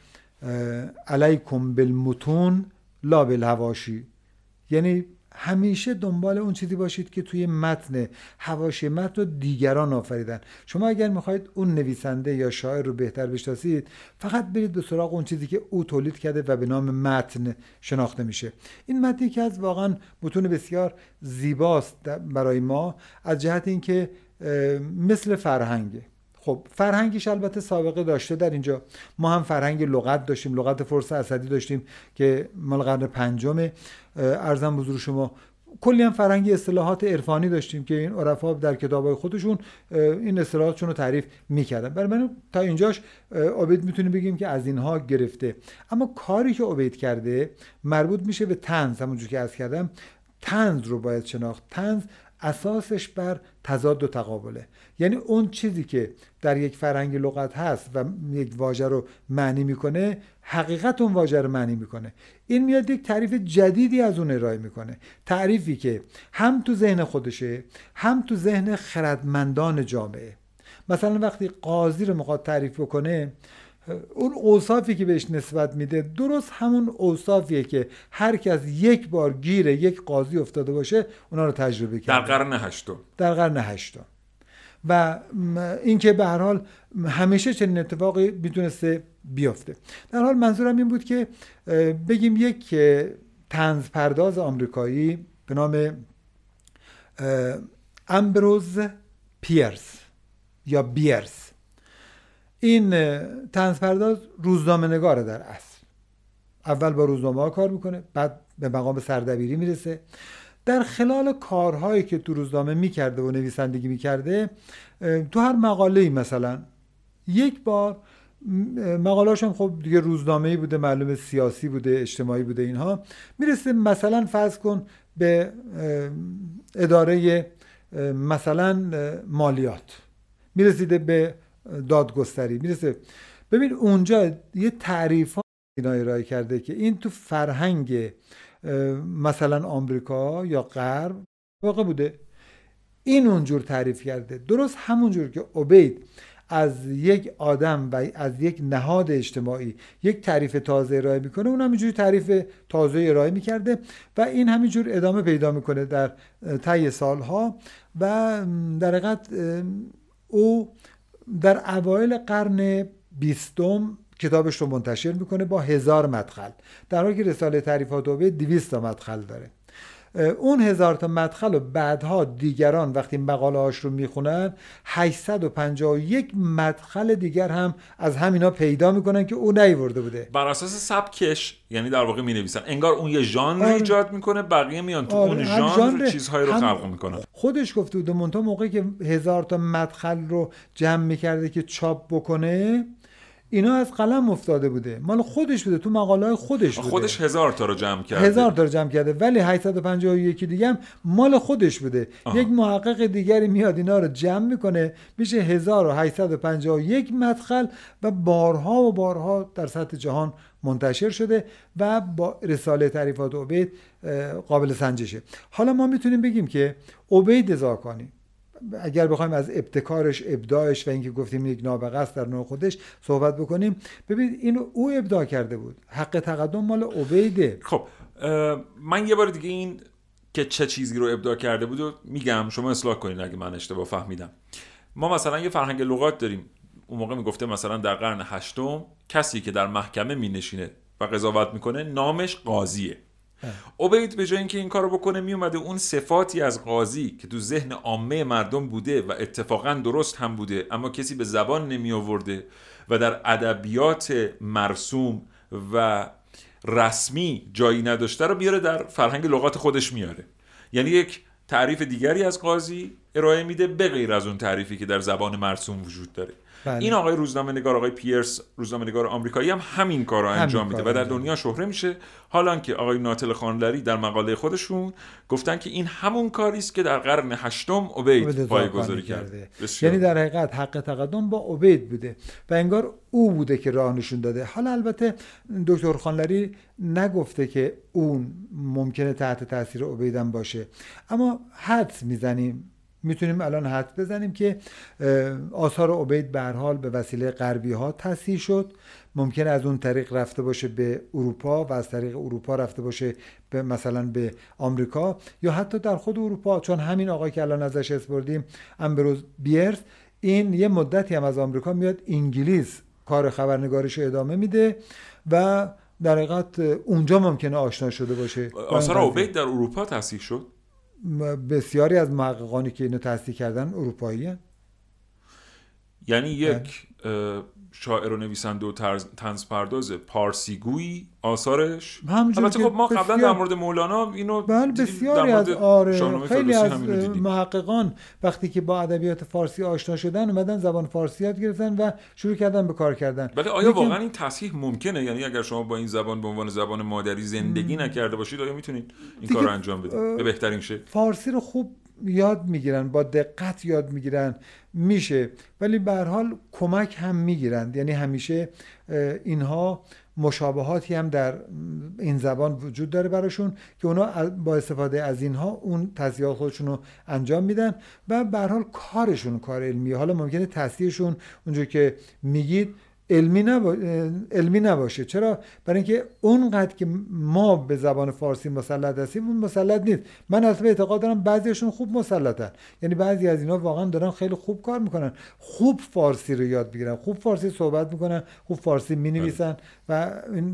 S4: علیکم بالمتون لا بالهواشی. یعنی همیشه دنبال اون چیزی باشید که توی متن هواشی متن رو دیگران آفریدن. شما اگر می‌خواید اون نویسنده یا شاعر رو بهتر بشناسید فقط برید به سراغ اون چیزی که او تولید کرده و به نام متن شناخته میشه. این متنی که از واقعا متون بسیار زیباست برای ما از جهت اینکه مثل فرهنگه. خب فرهنگش البته سابقه داشته در اینجا. ما هم فرهنگ لغت داشتیم لغت فرس اسدی داشتیم که مال قرن پنجم ارزم بزرگ شما کلی هم فرهنگ اصطلاحات عرفانی داشتیم که این عرفا در کتابای خودشون این اصطلاحاتشون رو تعریف می‌کردن. برای من تا اینجاش عبید می‌تونیم بگیم که از اینها گرفته. اما کاری که عبید کرده مربوط میشه به تنز همونجور که از کردم تنز رو باید شناخت. تنز اساسش بر تضاد و تقابله. یعنی اون چیزی که در یک فرهنگ لغت هست و یک واژه رو معنی می‌کنه حقیقت اون واژه رو معنی می‌کنه. این میاد یک تعریف جدیدی از اون ارائه می‌کنه. تعریفی که هم تو ذهن خودشه هم تو ذهن خردمندان جامعه. مثلا وقتی قاضی رو می‌خواد تعریف بکنه اون اوصافی که بهش نسبت میده درست همون اوصافیه که هر کس یک بار گیر یک قاضی افتاده باشه اونا رو تجربه کرده.
S3: در قرن هشتم.
S4: در قرن هشتم. و اینکه به هر حال همیشه چنین اتفاقی می‌تونسته بیفته. در حال منظورم این بود که بگیم یک تنز پرداز آمریکایی به نام امبروز پیرس یا بیرس. این تنز پرداز روزنامه نگاره در اصل. اول با روزنامه ها کار می‌کنه بعد به مقام سردبیری می‌رسه. در خلال کارهایی که تو روزنامه می‌کرده و نویسندگی می‌کرده تو هر مقاله ای مثلا یک بار مقالاش هم خب دیگه روزنامه ای بوده معلوم سیاسی بوده اجتماعی بوده اینها. می‌رسه مثلا فرض کن به اداره مثلا مالیات. می‌رسیده به دادگستری. می‌رسه. ببین اونجا یه تعریف ها اینا ارائه کرده که این تو فرهنگ مثلا آمریکا یا غرب واقع بوده. این اونجور تعریف کرده. درست همونجور که عبید از یک آدم و از یک نهاد اجتماعی یک تعریف تازه ارائه می‌کنه اون همینجوری تعریف تازه ارائه می‌کرده و این همینجور ادامه پیدا می‌کنه در طی سالها و در حقیقت او در اوایل قرن بیستم کتابش رو منتشر می‌کنه با هزار مدخل. در حالی که رساله تعریفات اوبه 200 تا مدخل داره. اون هزار تا مدخل و بعدها دیگران وقتی مقاله هاش رو می‌خونن 851 مدخل دیگر هم از همینا پیدا می‌کنن که او نیورده بوده.
S3: بر اساس سبکش یعنی در واقع می نویسن انگار اون یه ژانر
S4: آره.
S3: ایجاد می‌کنه بقیه میان تو
S4: آره،
S3: اون
S4: هم
S3: ژانر
S4: ژانر،
S3: چیزهایی رو
S4: هم-
S3: خلق می‌کنن.
S4: خودش گفته بود منتها موقعی که هزار تا مدخل رو جمع می‌کرده که چاپ بکنه اینا از قلم افتاده بوده. مال خودش بوده. تو مقاله های خودش بوده.
S3: خودش هزار تا رو جمع کرده.
S4: هزار تا رو جمع کرده. ولی 851 دیگه هم مال خودش بوده.
S3: آها.
S4: یک محقق دیگری میاد اینا رو جمع می‌کنه. میشه 1851 مدخل و بارها و بارها در سطح جهان منتشر شده و با رساله تعریفات عبید قابل سنجشه. حالا ما می‌تونیم بگیم که عبید زاکانی اگر بخوایم از ابتکارش ابداعش و اینکه گفتیم یک نابغه است در نوع خودش صحبت بکنیم. ببینید اینو او ابداع کرده بود. حق تقدم مال عبیده.
S3: خب من یه بار دیگه این که چه چیزی رو ابداع کرده بود و میگم شما اصلاح کنین اگه من اشتباه فهمیدم. ما مثلا یه فرهنگ لغات داریم. اون موقع می‌گفته مثلا در قرن هشتم کسی که در محکمه مینشینه و قضاوت می‌کنه نامش قاضیه. عبید به جای اینکه این کارو بکنه میومده اون صفاتی از قاضی که تو ذهن عامه مردم بوده و اتفاقا درست هم بوده اما کسی به زبان نمی آورده و در ادبیات مرسوم و رسمی جایی نداشته رو بیاره در فرهنگ لغات خودش میاره. یعنی یک تعریف دیگری از قاضی ارائه میده به غیر از اون تعریفی که در زبان مرسوم وجود داره.
S4: بله.
S3: این آقای روزنامه نگار آقای پیرس روزنامه نگار آمریکایی هم همین کار رو انجام میده و در دنیا شهره میشه. حالا که آقای ناتل خانلری در مقاله خودشون گفتن که این همون کاری است که در قرن هشتم عبید
S4: زاکانی
S3: کرده. بسیار.
S4: یعنی در حقیقت حق تقدم با عبید بوده و انگار او بوده که راه نشون داده. حالا البته دکتر خانلری نگفته که اون ممکنه تحت تاثیر عبیدم باشه. اما حدس می‌زنیم. می‌تونیم الان حد بزنیم که آثار عبید به حال به وسیله غربی ها تصحیح شد. ممکن از اون طریق رفته باشه به اروپا و از طریق اروپا رفته باشه به مثلا به آمریکا یا حتی در خود اروپا. چون همین آقای که الان ازش اسپردیم امبروز بیرز این یه مدتی هم از آمریکا میاد انگلیس کار خبرنگارش رو ادامه میده و در حقیقت اونجا ممکنه آشنا شده باشه.
S3: آثار. عبید در اروپا تصحیح شد؟
S4: بسیاری از محققانی که اینو تصدیق کردن اروپایی
S3: یعنی
S4: بله.
S3: یک اه، شاعر و نویسنده و طنز پرداز پارسیگویی آثارش. البته خب ما قبلا در مورد مولانا اینو
S4: بله بسیاری از آره خیلی از. محققان وقتی که با ادبیات فارسی آشنا شدن اومدن زبان فارسی یاد گرفتن و شروع کردن به کار کردن.
S3: ولی آیا
S4: لیکن-
S3: واقعا این تصحیح ممکنه؟ یعنی اگر شما با این زبان به عنوان زبان مادری زندگی نکرده باشید آیا می‌تونید این کار رو انجام بدید؟ به بهترین شکل.
S4: فارسی رو خوب یاد می‌گیرن با دقت یاد می‌گیرن میشه. ولی به حال کمک هم می‌گیرن. یعنی همیشه اینها مشابهاتی هم در این زبان وجود داره براشون که اونا با استفاده از اینها اون تصحیحات خودشون رو انجام میدن و به حال کارشون کار علمیه. حالا ممکنه تصحیحشون اونجور که میگید علمی, نبا... علمی نباشه. چرا؟ برای اینکه اونقدر که ما به زبان فارسی مسلط هستیم اون مسلط نیست. من اصلا اعتقاد دارم بعضیشون خوب مسلطن. یعنی بعضی از اینا واقعا دارن خیلی خوب کار می‌کنن. خوب فارسی رو یاد بگیرن خوب فارسی صحبت می‌کنن. خوب فارسی می‌نویسن. و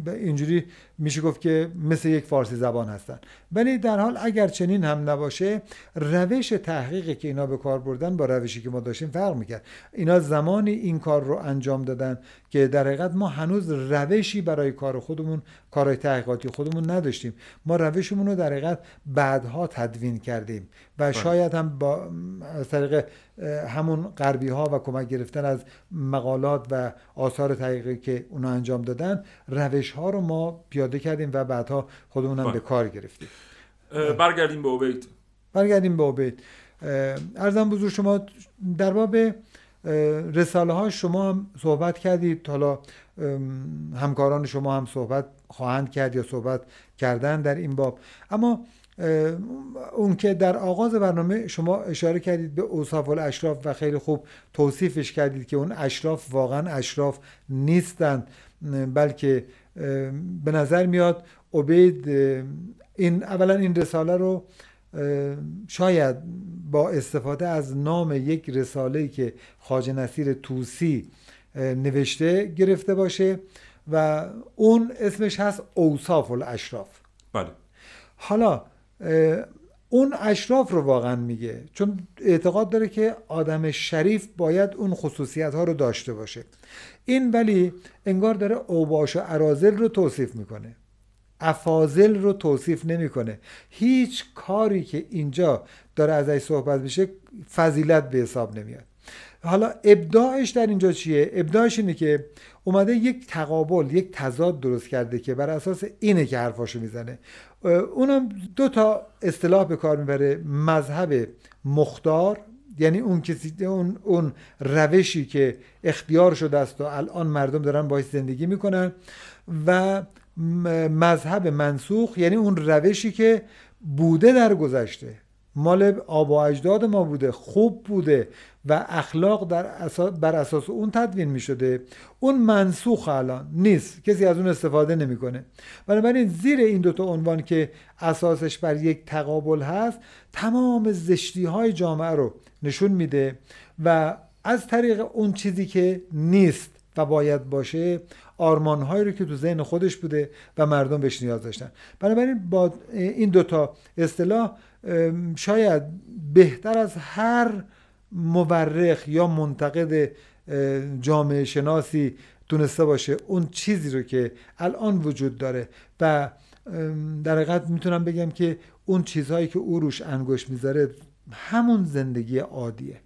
S4: اینجوری میشه گفت که مثل یک فارسی زبان هستن. ولی در حال اگر چنین هم نباشه روش تحقیقی که اینا به کار بردن با روشی که ما داشتیم فرق می‌کرد. اینا زمانی این کار رو انجام دادن که در حقیقت ما هنوز روشی برای کار خودمون کارهای تحقیقاتی خودمون نداشتیم. ما روشمون رو در حقیقت بعدها تدوین کردیم و شاید هم با از طریق همون غربی ها و کمک گرفتن از مقالات و آثار تحقیقی که اونا انجام دادن روش ها رو ما پیاده کردیم و بعدها خودمون هم
S3: بله.
S4: به کار گرفتیم.
S3: برگردیم به عبید
S4: برگردیم به عبید اه، ارزم بزرگ شما در باب رساله ها شما هم صحبت کردید. حالا همکاران شما هم صحبت خواهند کرد یا صحبت کردن در این باب. اما اون که در آغاز برنامه شما اشاره کردید به اوصاف الاشراف و خیلی خوب توصیفش کردید که اون اشراف واقعا اشراف نیستند بلکه به نظر میاد عبید این اولا این رساله رو شاید با استفاده از نام یک رساله که خواجه نصیر توسی نوشته گرفته باشه و اون اسمش هست اوصاف الاشراف.
S3: بله.
S4: حالا اون اشراف رو واقعا میگه. چون اعتقاد داره که آدم شریف باید اون خصوصیت ها رو داشته باشه. این ولی انگار داره اوباش و عرازل رو توصیف می‌کنه. افاضل رو توصیف نمی‌کنه. هیچ کاری که اینجا داره ازش صحبت میشه فضیلت به حساب نمیاد. حالا ابداعش در اینجا چیه؟ ابداعش اینه که اومده یک تقابل یک تضاد درست کرده که بر اساس اینه که حرفاشو می‌زنه. اونم دو تا اصطلاح به کار می‌بره. مذهب مختار یعنی اون کسی اون, اون روشی که اختیار شده است و الان مردم دارن باش زندگی می‌کنن. و مذهب منسوخ یعنی اون روشی که بوده در گذشته. مال آب و اجداد ما بوده خوب بوده و اخلاق در اساس بر اساس اون تدوین می شده اون منسوخ الان نیست کسی از اون استفاده نمی‌کنه. بنابراین زیر این دوتا عنوان که اساسش بر یک تقابل هست تمام زشتی های جامعه رو نشون میده و از طریق اون چیزی که نیست و باید باشه آرمانهایی رو که تو ذهن خودش بوده و مردم بهش نیاز داشتن. بنابراین با این دوتا اصطلاح شاید بهتر از هر مورخ یا منتقد جامعه شناسی تونسته باشه اون چیزی رو که الان وجود داره. و در حقیقت می‌تونم بگم که اون چیزهایی که او روش انگوش می‌ذاره همون زندگی عادیه.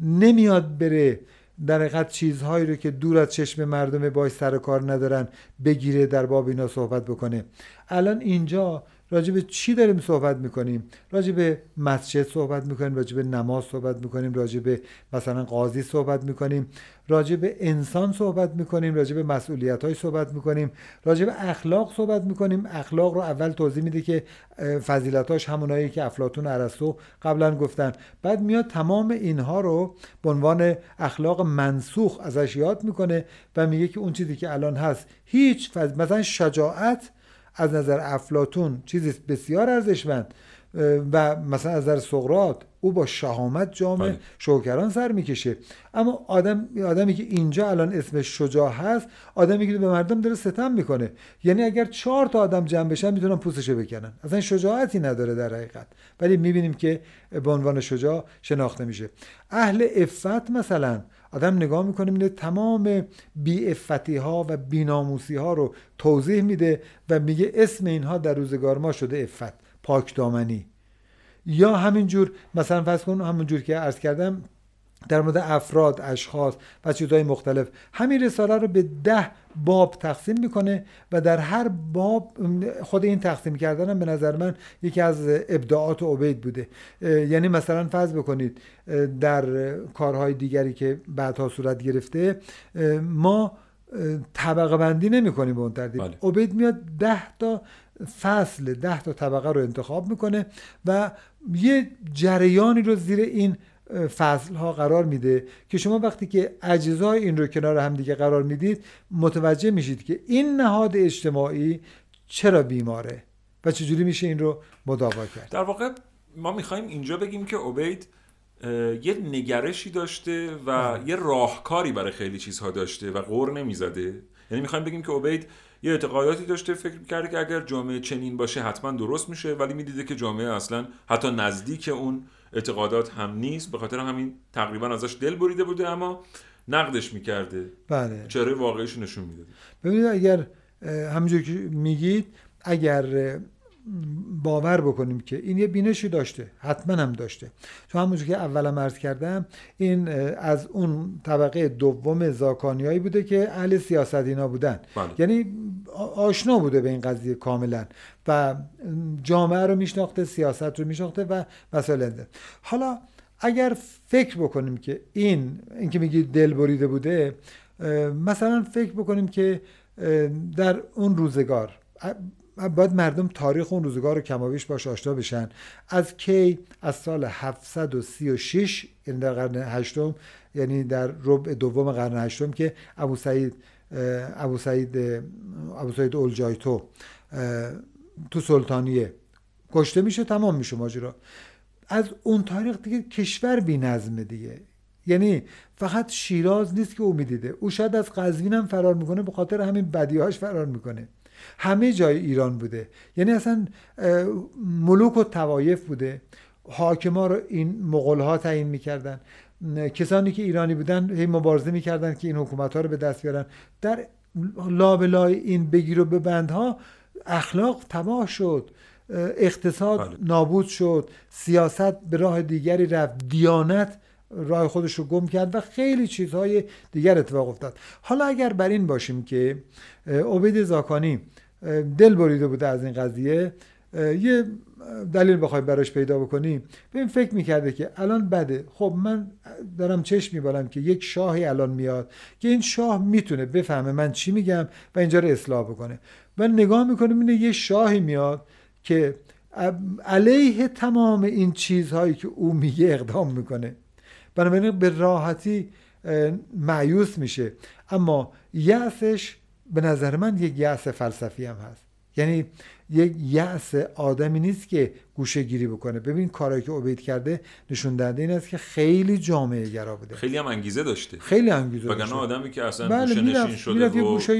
S4: نمیاد بره در حقیقت چیزهایی رو که دور از چشم مردم باش سر کار ندارن بگیره در باب اینا صحبت بکنه. الان اینجا راجع به چی داریم صحبت می‌کنیم؟ راجع به مسجد صحبت می‌کنیم راجع به نماز صحبت می‌کنیم راجع به مثلا قاضی صحبت می‌کنیم راجع به انسان صحبت می‌کنیم راجع به مسئولیت های صحبت می‌کنیم راجع به اخلاق صحبت می‌کنیم. اخلاق رو اول توضیح میده که فضیلتاش همونایی که افلاتون ارسطو قبلا گفتن. بعد میاد تمام اینها رو به عنوان اخلاق منسوخ ازش یاد می‌کنه و میگه که اون چیزی که الان هست هیچ فض... مثلا شجاعت از نظر افلاتون چیزی بسیار ارزشمند و مثلا از نظر سقرات او با شهامت جامع بله. شوکران سر می‌کشه. اما آدم آدمی که اینجا الان اسمش شجاع هست آدمی که به مردم داره ستم می‌کنه. یعنی اگر چهار تا آدم جمع بشن می‌تونن پوستشو بکنن. اصلا شجاعتی نداره در حقیقت. ولی می‌بینیم که به عنوان شجاع شناخته میشه. اهل افت مثلا آدم نگاه می‌کنه میده تمام بی ها و بیناموسی ها رو توضیح میده و میگه اسم اینها در روزگار ما شده افت پاک دامنی. یا همینجور مثلا فرض کن همونجور که عرض کردم در مورد افراد اشخاص و چیزهای مختلف. همین رساله رو به ده باب تقسیم می‌کنه و در هر باب خود این تقسیم کردن هم به نظر من یکی از ابداعات عبید بوده. یعنی مثلا فرض بکنید در کارهای دیگری که بعدها صورت گرفته ما طبقه بندی نمی کنیم به اون ترتیب. بله. عبید میاد ده تا فصل ده تا طبقه رو انتخاب می‌کنه و یه جریانی رو زیر این فصل ها قرار میده که شما وقتی که اجزای این رو کنار هم دیگه قرار می‌دید متوجه میشید که این نهاد اجتماعی چرا بیماره و چجوری میشه این رو مداوا کرد.
S3: در واقع ما می‌خوایم اینجا بگیم که عبید یه نگرشی داشته و یه راهکاری برای خیلی چیزها داشته و غور نمی‌زده. یعنی می‌خوایم بگیم که عبید یه اعتقاداتی داشته فکر کرده که اگر جامعه چنین باشه حتما درست میشه ولی می‌دیده که جامعه اصلا حتی نزدیک اون اعتقادات هم نیست. به خاطر همین تقریبا ازش دل بریده بوده اما نقدش می‌کرده.
S4: بله.
S3: چهره واقعیش نشون می‌داده.
S4: ببینید اگر همونجور که میگید اگر باور بکنیم که این یه بینشی داشته حتما هم داشته. تو همونجور که اولم عرض کردم این از اون طبقه دوم زاکانیایی بوده که اهل سیاست اینا بودن.
S3: بله.
S4: یعنی آشنا بوده به این قضیه کاملا و جامعه رو میشناخته سیاست رو میشناخته و مسائل حالا اگر فکر بکنیم که این اینکه میگی دل بریده بوده مثلا فکر بکنیم که در اون روزگار باید مردم تاریخ اون روزگار رو کمابیش باش آشنا بشن. از کی؟ از سال 736 یعنی در قرن هشتم یعنی در ربع دوم قرن هشتم که ابو سعید ابو سعید ابو سعید اولجایتو تو سلطانیه. کشته میشه تمام میشه ماجرا. از اون تاریخ دیگه کشور بی نظمه دیگه. یعنی فقط شیراز نیست که او می‌دیده. او شاید از قزوین هم فرار می‌کنه به خاطر همین بدیهاش فرار می‌کنه. همه جای ایران بوده. یعنی اصلا ملوک و توایف بوده. حاکما رو این مغول ها تعیین می‌کردن. کسانی که ایرانی بودن هی مبارزه می‌کردن که این حکومت ها رو به دست بیارن. در لابلای این بگیر و ببندها اخلاق تباه شد. اقتصاد بله. نابود شد. سیاست به راه دیگری رفت. دیانت راه خودش رو گم کرد و خیلی چیزهای دیگر اتفاق افتاد. حالا اگر بر این باشیم که عبید زاکانی دل بریده بوده از این قضیه یه دلیل بخوای براش پیدا بکنی. به این فکر می‌کرده که الان بده. خب من دارم چشم میبالم که یک شاهی الان میاد که این شاه می‌تونه بفهمه من چی میگم و اینجا رو اصلاح بکنه. و نگاه می‌کنه اینه یه شاهی میاد که علیه تمام این چیزهایی که او میگه اقدام می‌کنه. بنابراین به راحتی معیوس میشه. اما یأسش به نظر من یک یأس فلسفی هم هست. یعنی یک یأس آدمی نیست که گوشه گیری بکنه. ببین کارایی که عبید کرده نشون دهنده این است که خیلی جامعه گرا بوده.
S3: خیلی هم انگیزه داشته.
S4: خیلی انگیزه
S3: داشته. وگرنه آدمی که اصلا بله گوشه نشین شده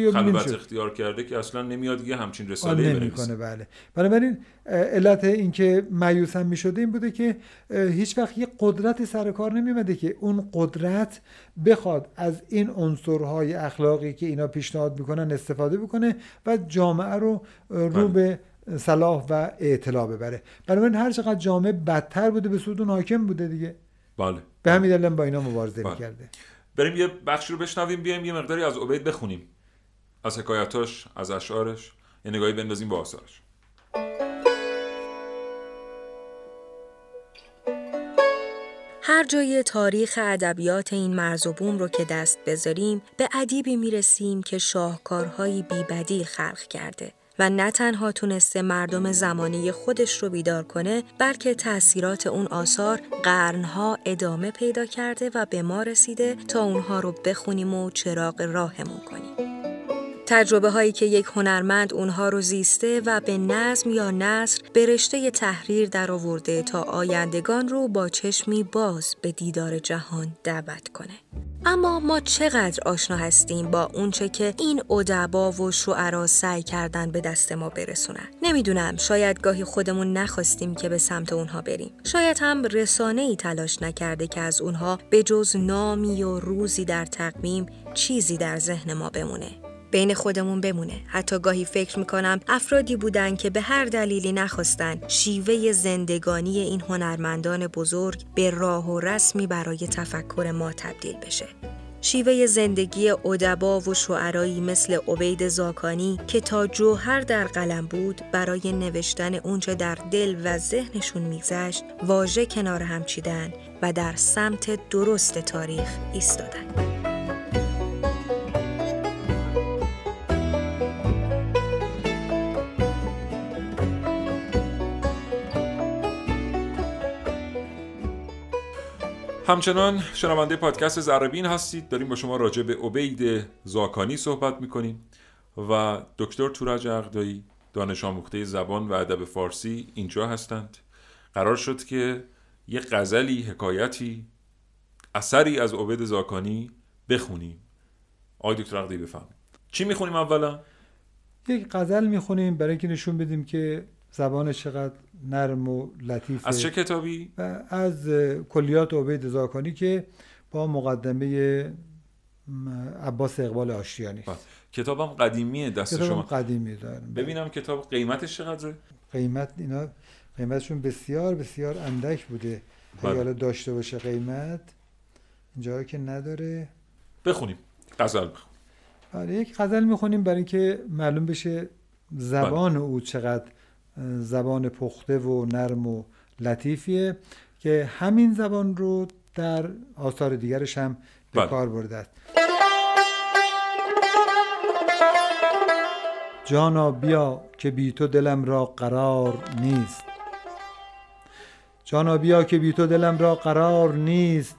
S3: و خلوت اختیار کرده که اصلا نمیاد یه همچین رساله
S4: نمی‌کنه بله. بنابراین علت اینکه مایوس هم می‌شده این بوده که هیچ وقت یه قدرت سر کار نمیمده که اون قدرت بخواد از این عنصرهای اخلاقی که اینا پیشنهاد می‌کنن استفاده بکنه و جامعه رو رو بله. به صلاح و اعتلاع ببره. بنابراین هر چقدر جامعه بدتر بوده به سود اون حاکم بوده دیگه.
S3: بله.
S4: به همین دلیل با اینا مبارزه بله. می‌کرده.
S3: بریم یه بخش رو بشنویم بیایم یه مقداری از عبید بخونیم. از حکایتاش از اشعارش. یه نگاهی بندازیم با آثارش.
S8: هر جای تاریخ ادبیات این مرز و بوم رو که دست بذاریم به ادیبی می‌رسیم که شاهکارهایی بیبدیل خلق کرده. و نه تنها تونسته مردم زمانی خودش رو بیدار کنه بلکه تاثیرات اون آثار قرنها ادامه پیدا کرده و به ما رسیده تا اونها رو بخونیم و چراغ راهمون کنیم. تجربه هایی که یک هنرمند اونها رو زیسته و به نظم یا نصر به رشته تحریر در آورده تا آیندگان رو با چشمی باز به دیدار جهان دعوت کنه. اما ما چقدر آشنا هستیم با اونچه که این ادبا و شعرا سعی کردن به دست ما برسونن. نمی‌دونم شاید گاهی خودمون نخواستیم که به سمت اونها بریم. شاید هم رسانه ای تلاش نکرده که از اونها به جز نامی و روزی در تقویم چیزی در ذهن ما بمونه. بین خودمون بمونه حتی گاهی فکر می‌کنم افرادی بودن که به هر دلیلی نخواستن شیوه زندگانی این هنرمندان بزرگ به راه و رسمی برای تفکر ما تبدیل بشه شیوه زندگی ادبا و شعرایی مثل عبید زاکانی که تا جوهر در قلم بود برای نوشتن اونچه در دل و ذهنشون میگذشت واژه کنار هم چیدن و در سمت درست تاریخ ایستادن.
S3: همچنان شنونده پادکست زربین هستید. داریم با شما راجع به عبید زاکانی صحبت می‌کنیم و دکتر تورج عقدایی دانش آموخته زبان و ادب فارسی اینجا هستند. قرار شد که یه غزلی حکایتی اثری از عبید زاکانی بخونیم. آقای دکتر عقدایی بفهمید چی می‌خونیم اولا؟
S4: یک غزل می‌خونیم برای اینکه نشون بدیم که زبان چقدر نرم و لطیفه.
S3: از چه کتابی؟
S4: از کلیات عبید زاکانی که با مقدمه عباس اقبال آشتیانی.
S3: بله. کتابم قدیمیه دست
S4: کتابم
S3: شما.
S4: قدیمی دارم.
S3: ببینم کتاب قیمتش چقدره؟
S4: قیمت اینا قیمتشون بسیار بسیار اندک بوده. اگه حالا داشته باشه قیمت جایی که نداره.
S3: بخونیم. غزل بخون.
S4: آره یک غزل می‌خونیم برای اینکه معلوم بشه زبان بله. او چقدر زبان پخته و نرم و لطیفیه که همین زبان رو در آثار دیگرش هم به بله. کار برده است. جانا بیا که بی تو دلم را قرار نیست. جانا بیا که بی تو دلم را قرار نیست.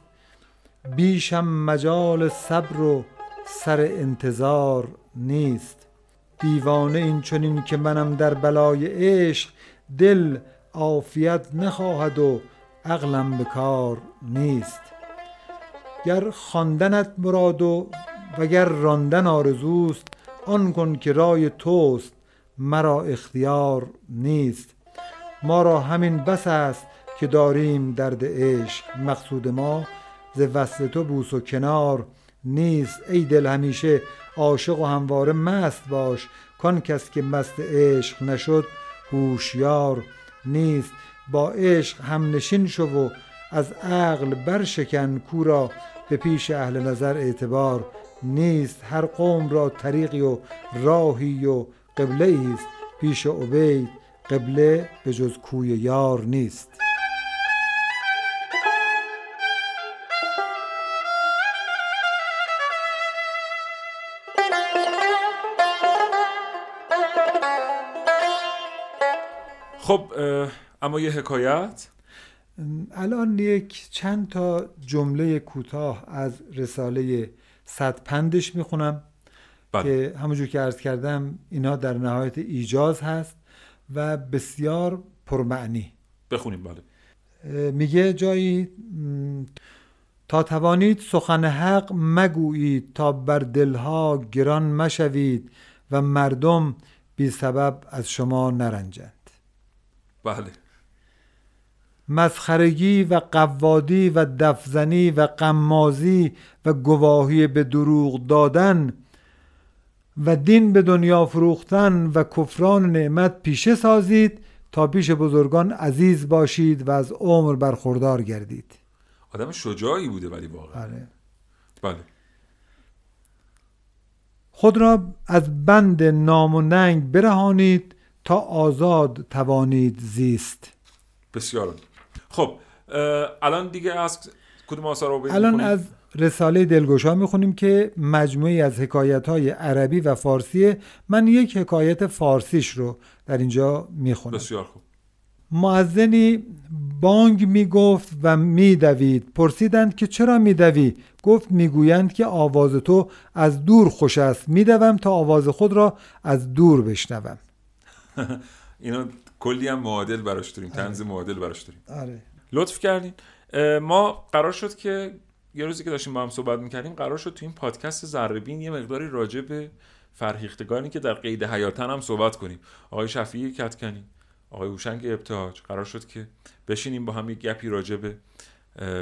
S4: بیشم مجال صبر و سر انتظار نیست. دیوانه این چنین که منم در بلای عشق دل عافیت نخواهد و عقلم به کار نیست. گر خواندنت مراد و وگر راندن آرزوست آن کن که رای توست مرا اختیار نیست. ما را همین بس است که داریم درد عشق. مقصود ما ز وصل تو بوس و کنار نیست. ای دل همیشه عاشق و همواره مست باش. کان کس که مست عشق نشد هوشیار نیست. با عشق هم نشین شو و از عقل برشکن. کورا به پیش اهل نظر اعتبار نیست. هر قوم را طریقی و راهی و قبله است. پیش عبید قبله به جز کوی یار نیست.
S3: خب اما یه حکایت.
S4: الان یک چند تا جمله کوتاه از رساله صد پندش می‌خونم
S3: بله.
S4: که همونجور که عرض کردم اینا در نهایت ایجاز هست و بسیار پرمعنی.
S3: بخونیم بله.
S4: میگه جایی تا توانید سخن حق مگویید تا بر دلها گران مشوید و مردم بی سبب از شما نرنجند.
S3: بله.
S4: مسخرگی و قوادی و دفزنی و قمازی و گواهی به دروغ دادن و دین به دنیا فروختن و کفران نعمت پیشه سازید تا پیش بزرگان عزیز باشید و از عمر برخوردار گردید.
S3: آدم شجاعی بوده ولی واقعا.
S4: بله.
S3: بله.
S4: خود را از بند نام و ننگ برهانید تا آزاد توانید زیست.
S3: بسیار خب الان دیگه از کدوم آثار رو
S4: الان از رساله دلگشا می‌خونیم که مجموعی از حکایت های عربی و فارسی من یک حکایت فارسیش رو در اینجا می‌خونم.
S3: بسیار خوب.
S4: معزنی بانگ می‌گفت و میدوید. پرسیدند که چرا میدوی؟ گفت می‌گویند که آواز تو از دور خوش است. میدوم تا آواز خود را از دور بشنوم.
S3: اینا کلی هم معادل براش داریم تنز معادل براش داریم.
S4: آره.
S3: لطف کردین. ما قرار شد که یه روزی که داشتیم با هم صحبت می‌کردیم قرار شد تو این پادکست زربین یه مقداری راجع به فرهیختگانی که در قید حیاتن هم صحبت کنیم. آقای شفیعی کتکنی آقای هوشنگ ابتهاج قرار شد که بشینیم با هم یک گپی راجع به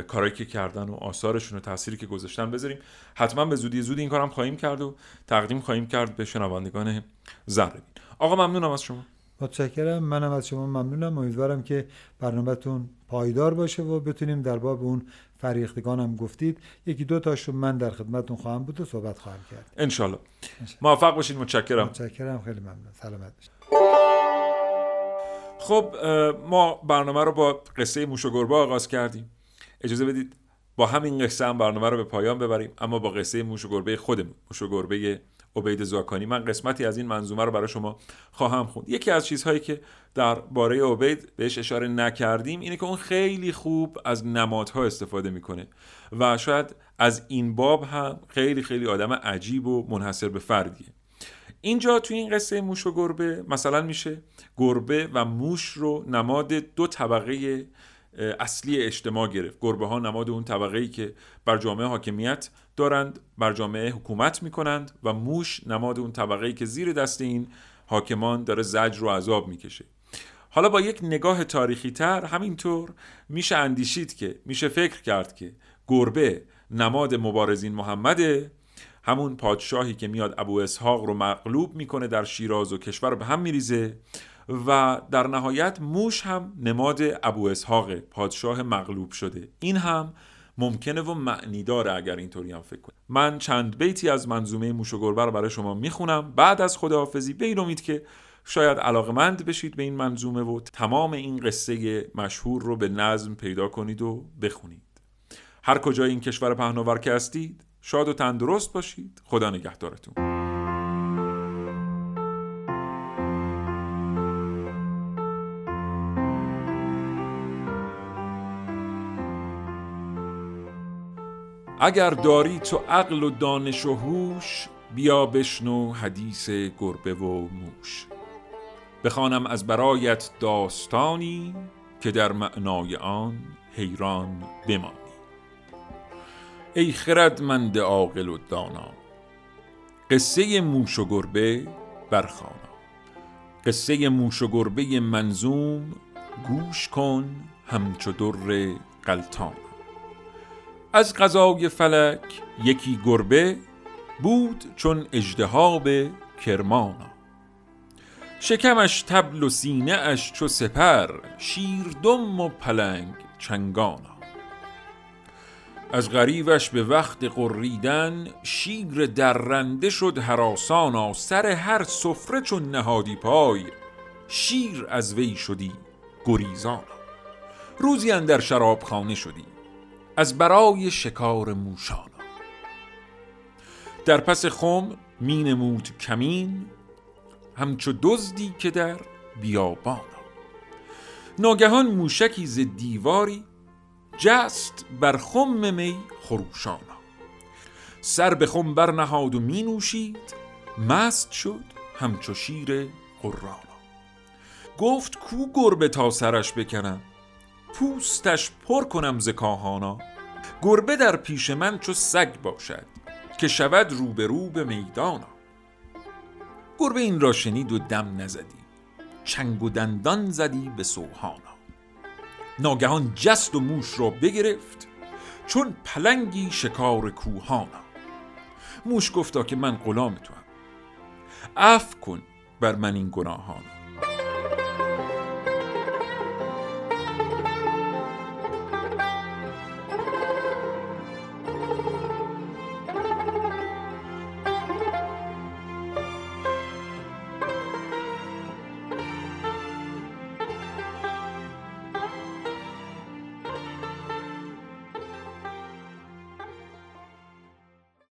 S3: کارایی که کردن و آثارشون و تأثیری که گذاشتن بذاریم. حتما به زودی زودی این کارم خواهیم کرد و تقدیم خواهیم کرد به شنوندگان زربین. آقا ممنونم از شما.
S4: متشکرم. منم از شما ممنونم. امیدوارم که برنامهتون پایدار باشه و بتونیم در باب اون فریختگانم گفتید. یکی دو تاشو من در خدمتتون خواهم بود و صحبت خواهم کرد.
S3: انشالله. موفق باشید. متشکرم.
S4: متشکرم. خیلی ممنون. سلامت باشید.
S3: خب ما برنامه رو با قصه موش و گربه آغاز کردیم. اجازه بدید با همین قصه هم برنامه رو به پایان ببریم اما با قصه موش و گربه خودمون. موش و گربه عبید زاکانی. من قسمتی از این منظومه رو برای شما خواهم خوند. یکی از چیزهایی که در باره عبید بهش اشاره نکردیم اینه که اون خیلی خوب از نمادها استفاده می‌کنه و شاید از این باب هم خیلی خیلی آدم عجیب و منحصر به فردیه. اینجا توی این قصه موش و گربه مثلا میشه گربه و موش رو نماد دو طبقه اصلی اجتماع گرفت. گربه ها نماد اون طبقه ای که بر جامعه حاکمیت دارند بر جامعه حکومت می‌کنند و موش نماد اون طبقه ای که زیر دست این حاکمان داره زجر و عذاب می‌کشه. حالا با یک نگاه تاریخی تر همینطور میشه اندیشید که میشه فکر کرد که گربه نماد مبارزین محمده همون پادشاهی که میاد ابو اسحاق رو مغلوب می‌کنه در شیراز و کشور رو به هم میریزه و در نهایت موش هم نماد ابو اسحاق پادشاه مغلوب شده. این هم ممکنه و معنی داره اگر اینطوری هم فکر کنیم من چند بیتی از منظومه موش و گربه رو برای شما می‌خونم. بعد از خداحافظی به این امید که شاید علاقمند بشید به این منظومه و تمام این قصه مشهور رو به نظم پیدا کنید و بخونید. هر کجای این کشور پهناور که هستید شاد و تندرست باشید. خدا نگهدارتون. اگر داری تو عقل و دانش و هوش بیا بشنو حدیث گربه و موش. بخوانم از برایت داستانی که در معنای آن حیران بمانی. ای خردمند عاقل و دانا قصه موش و گربه برخوانا. قصه موش و گربه منظوم گوش کن همچو در قلتان از غذای فلک یکی گربه بود چون اجدهاب کرمانا. شکمش تبل و سینه اش چو سپر شیردم و پلنگ چنگانا. از غریبش به وقت قریدن شیر درنده شد هراسانا سر هر سفره چون نهادی پای شیر از وی شدی گریزانا. روزی اندر شرابخانه شدی. از برای شکار موشانا در پس خم می نمود کمین همچو دزدی که در بیابانا ناگهان موشکی ز دیواری جست بر خم می خروشانا سر به خم برنهاد و می نوشید مست شد همچو شیر قرانا گفت کو گربه تا سرش بکنم پوستش پر کنم ز کاهانا. گربه در پیش من چو سگ باشد که شود روبرو به میدانا. گربه این را شنید و دم نزدی چنگ و دندان زدی به سوهانا. ناگهان جست و موش را بگرفت چون پلنگی شکار کوهانا. موش گفتا که من غلام تو هم اف کن بر من این گناهانا.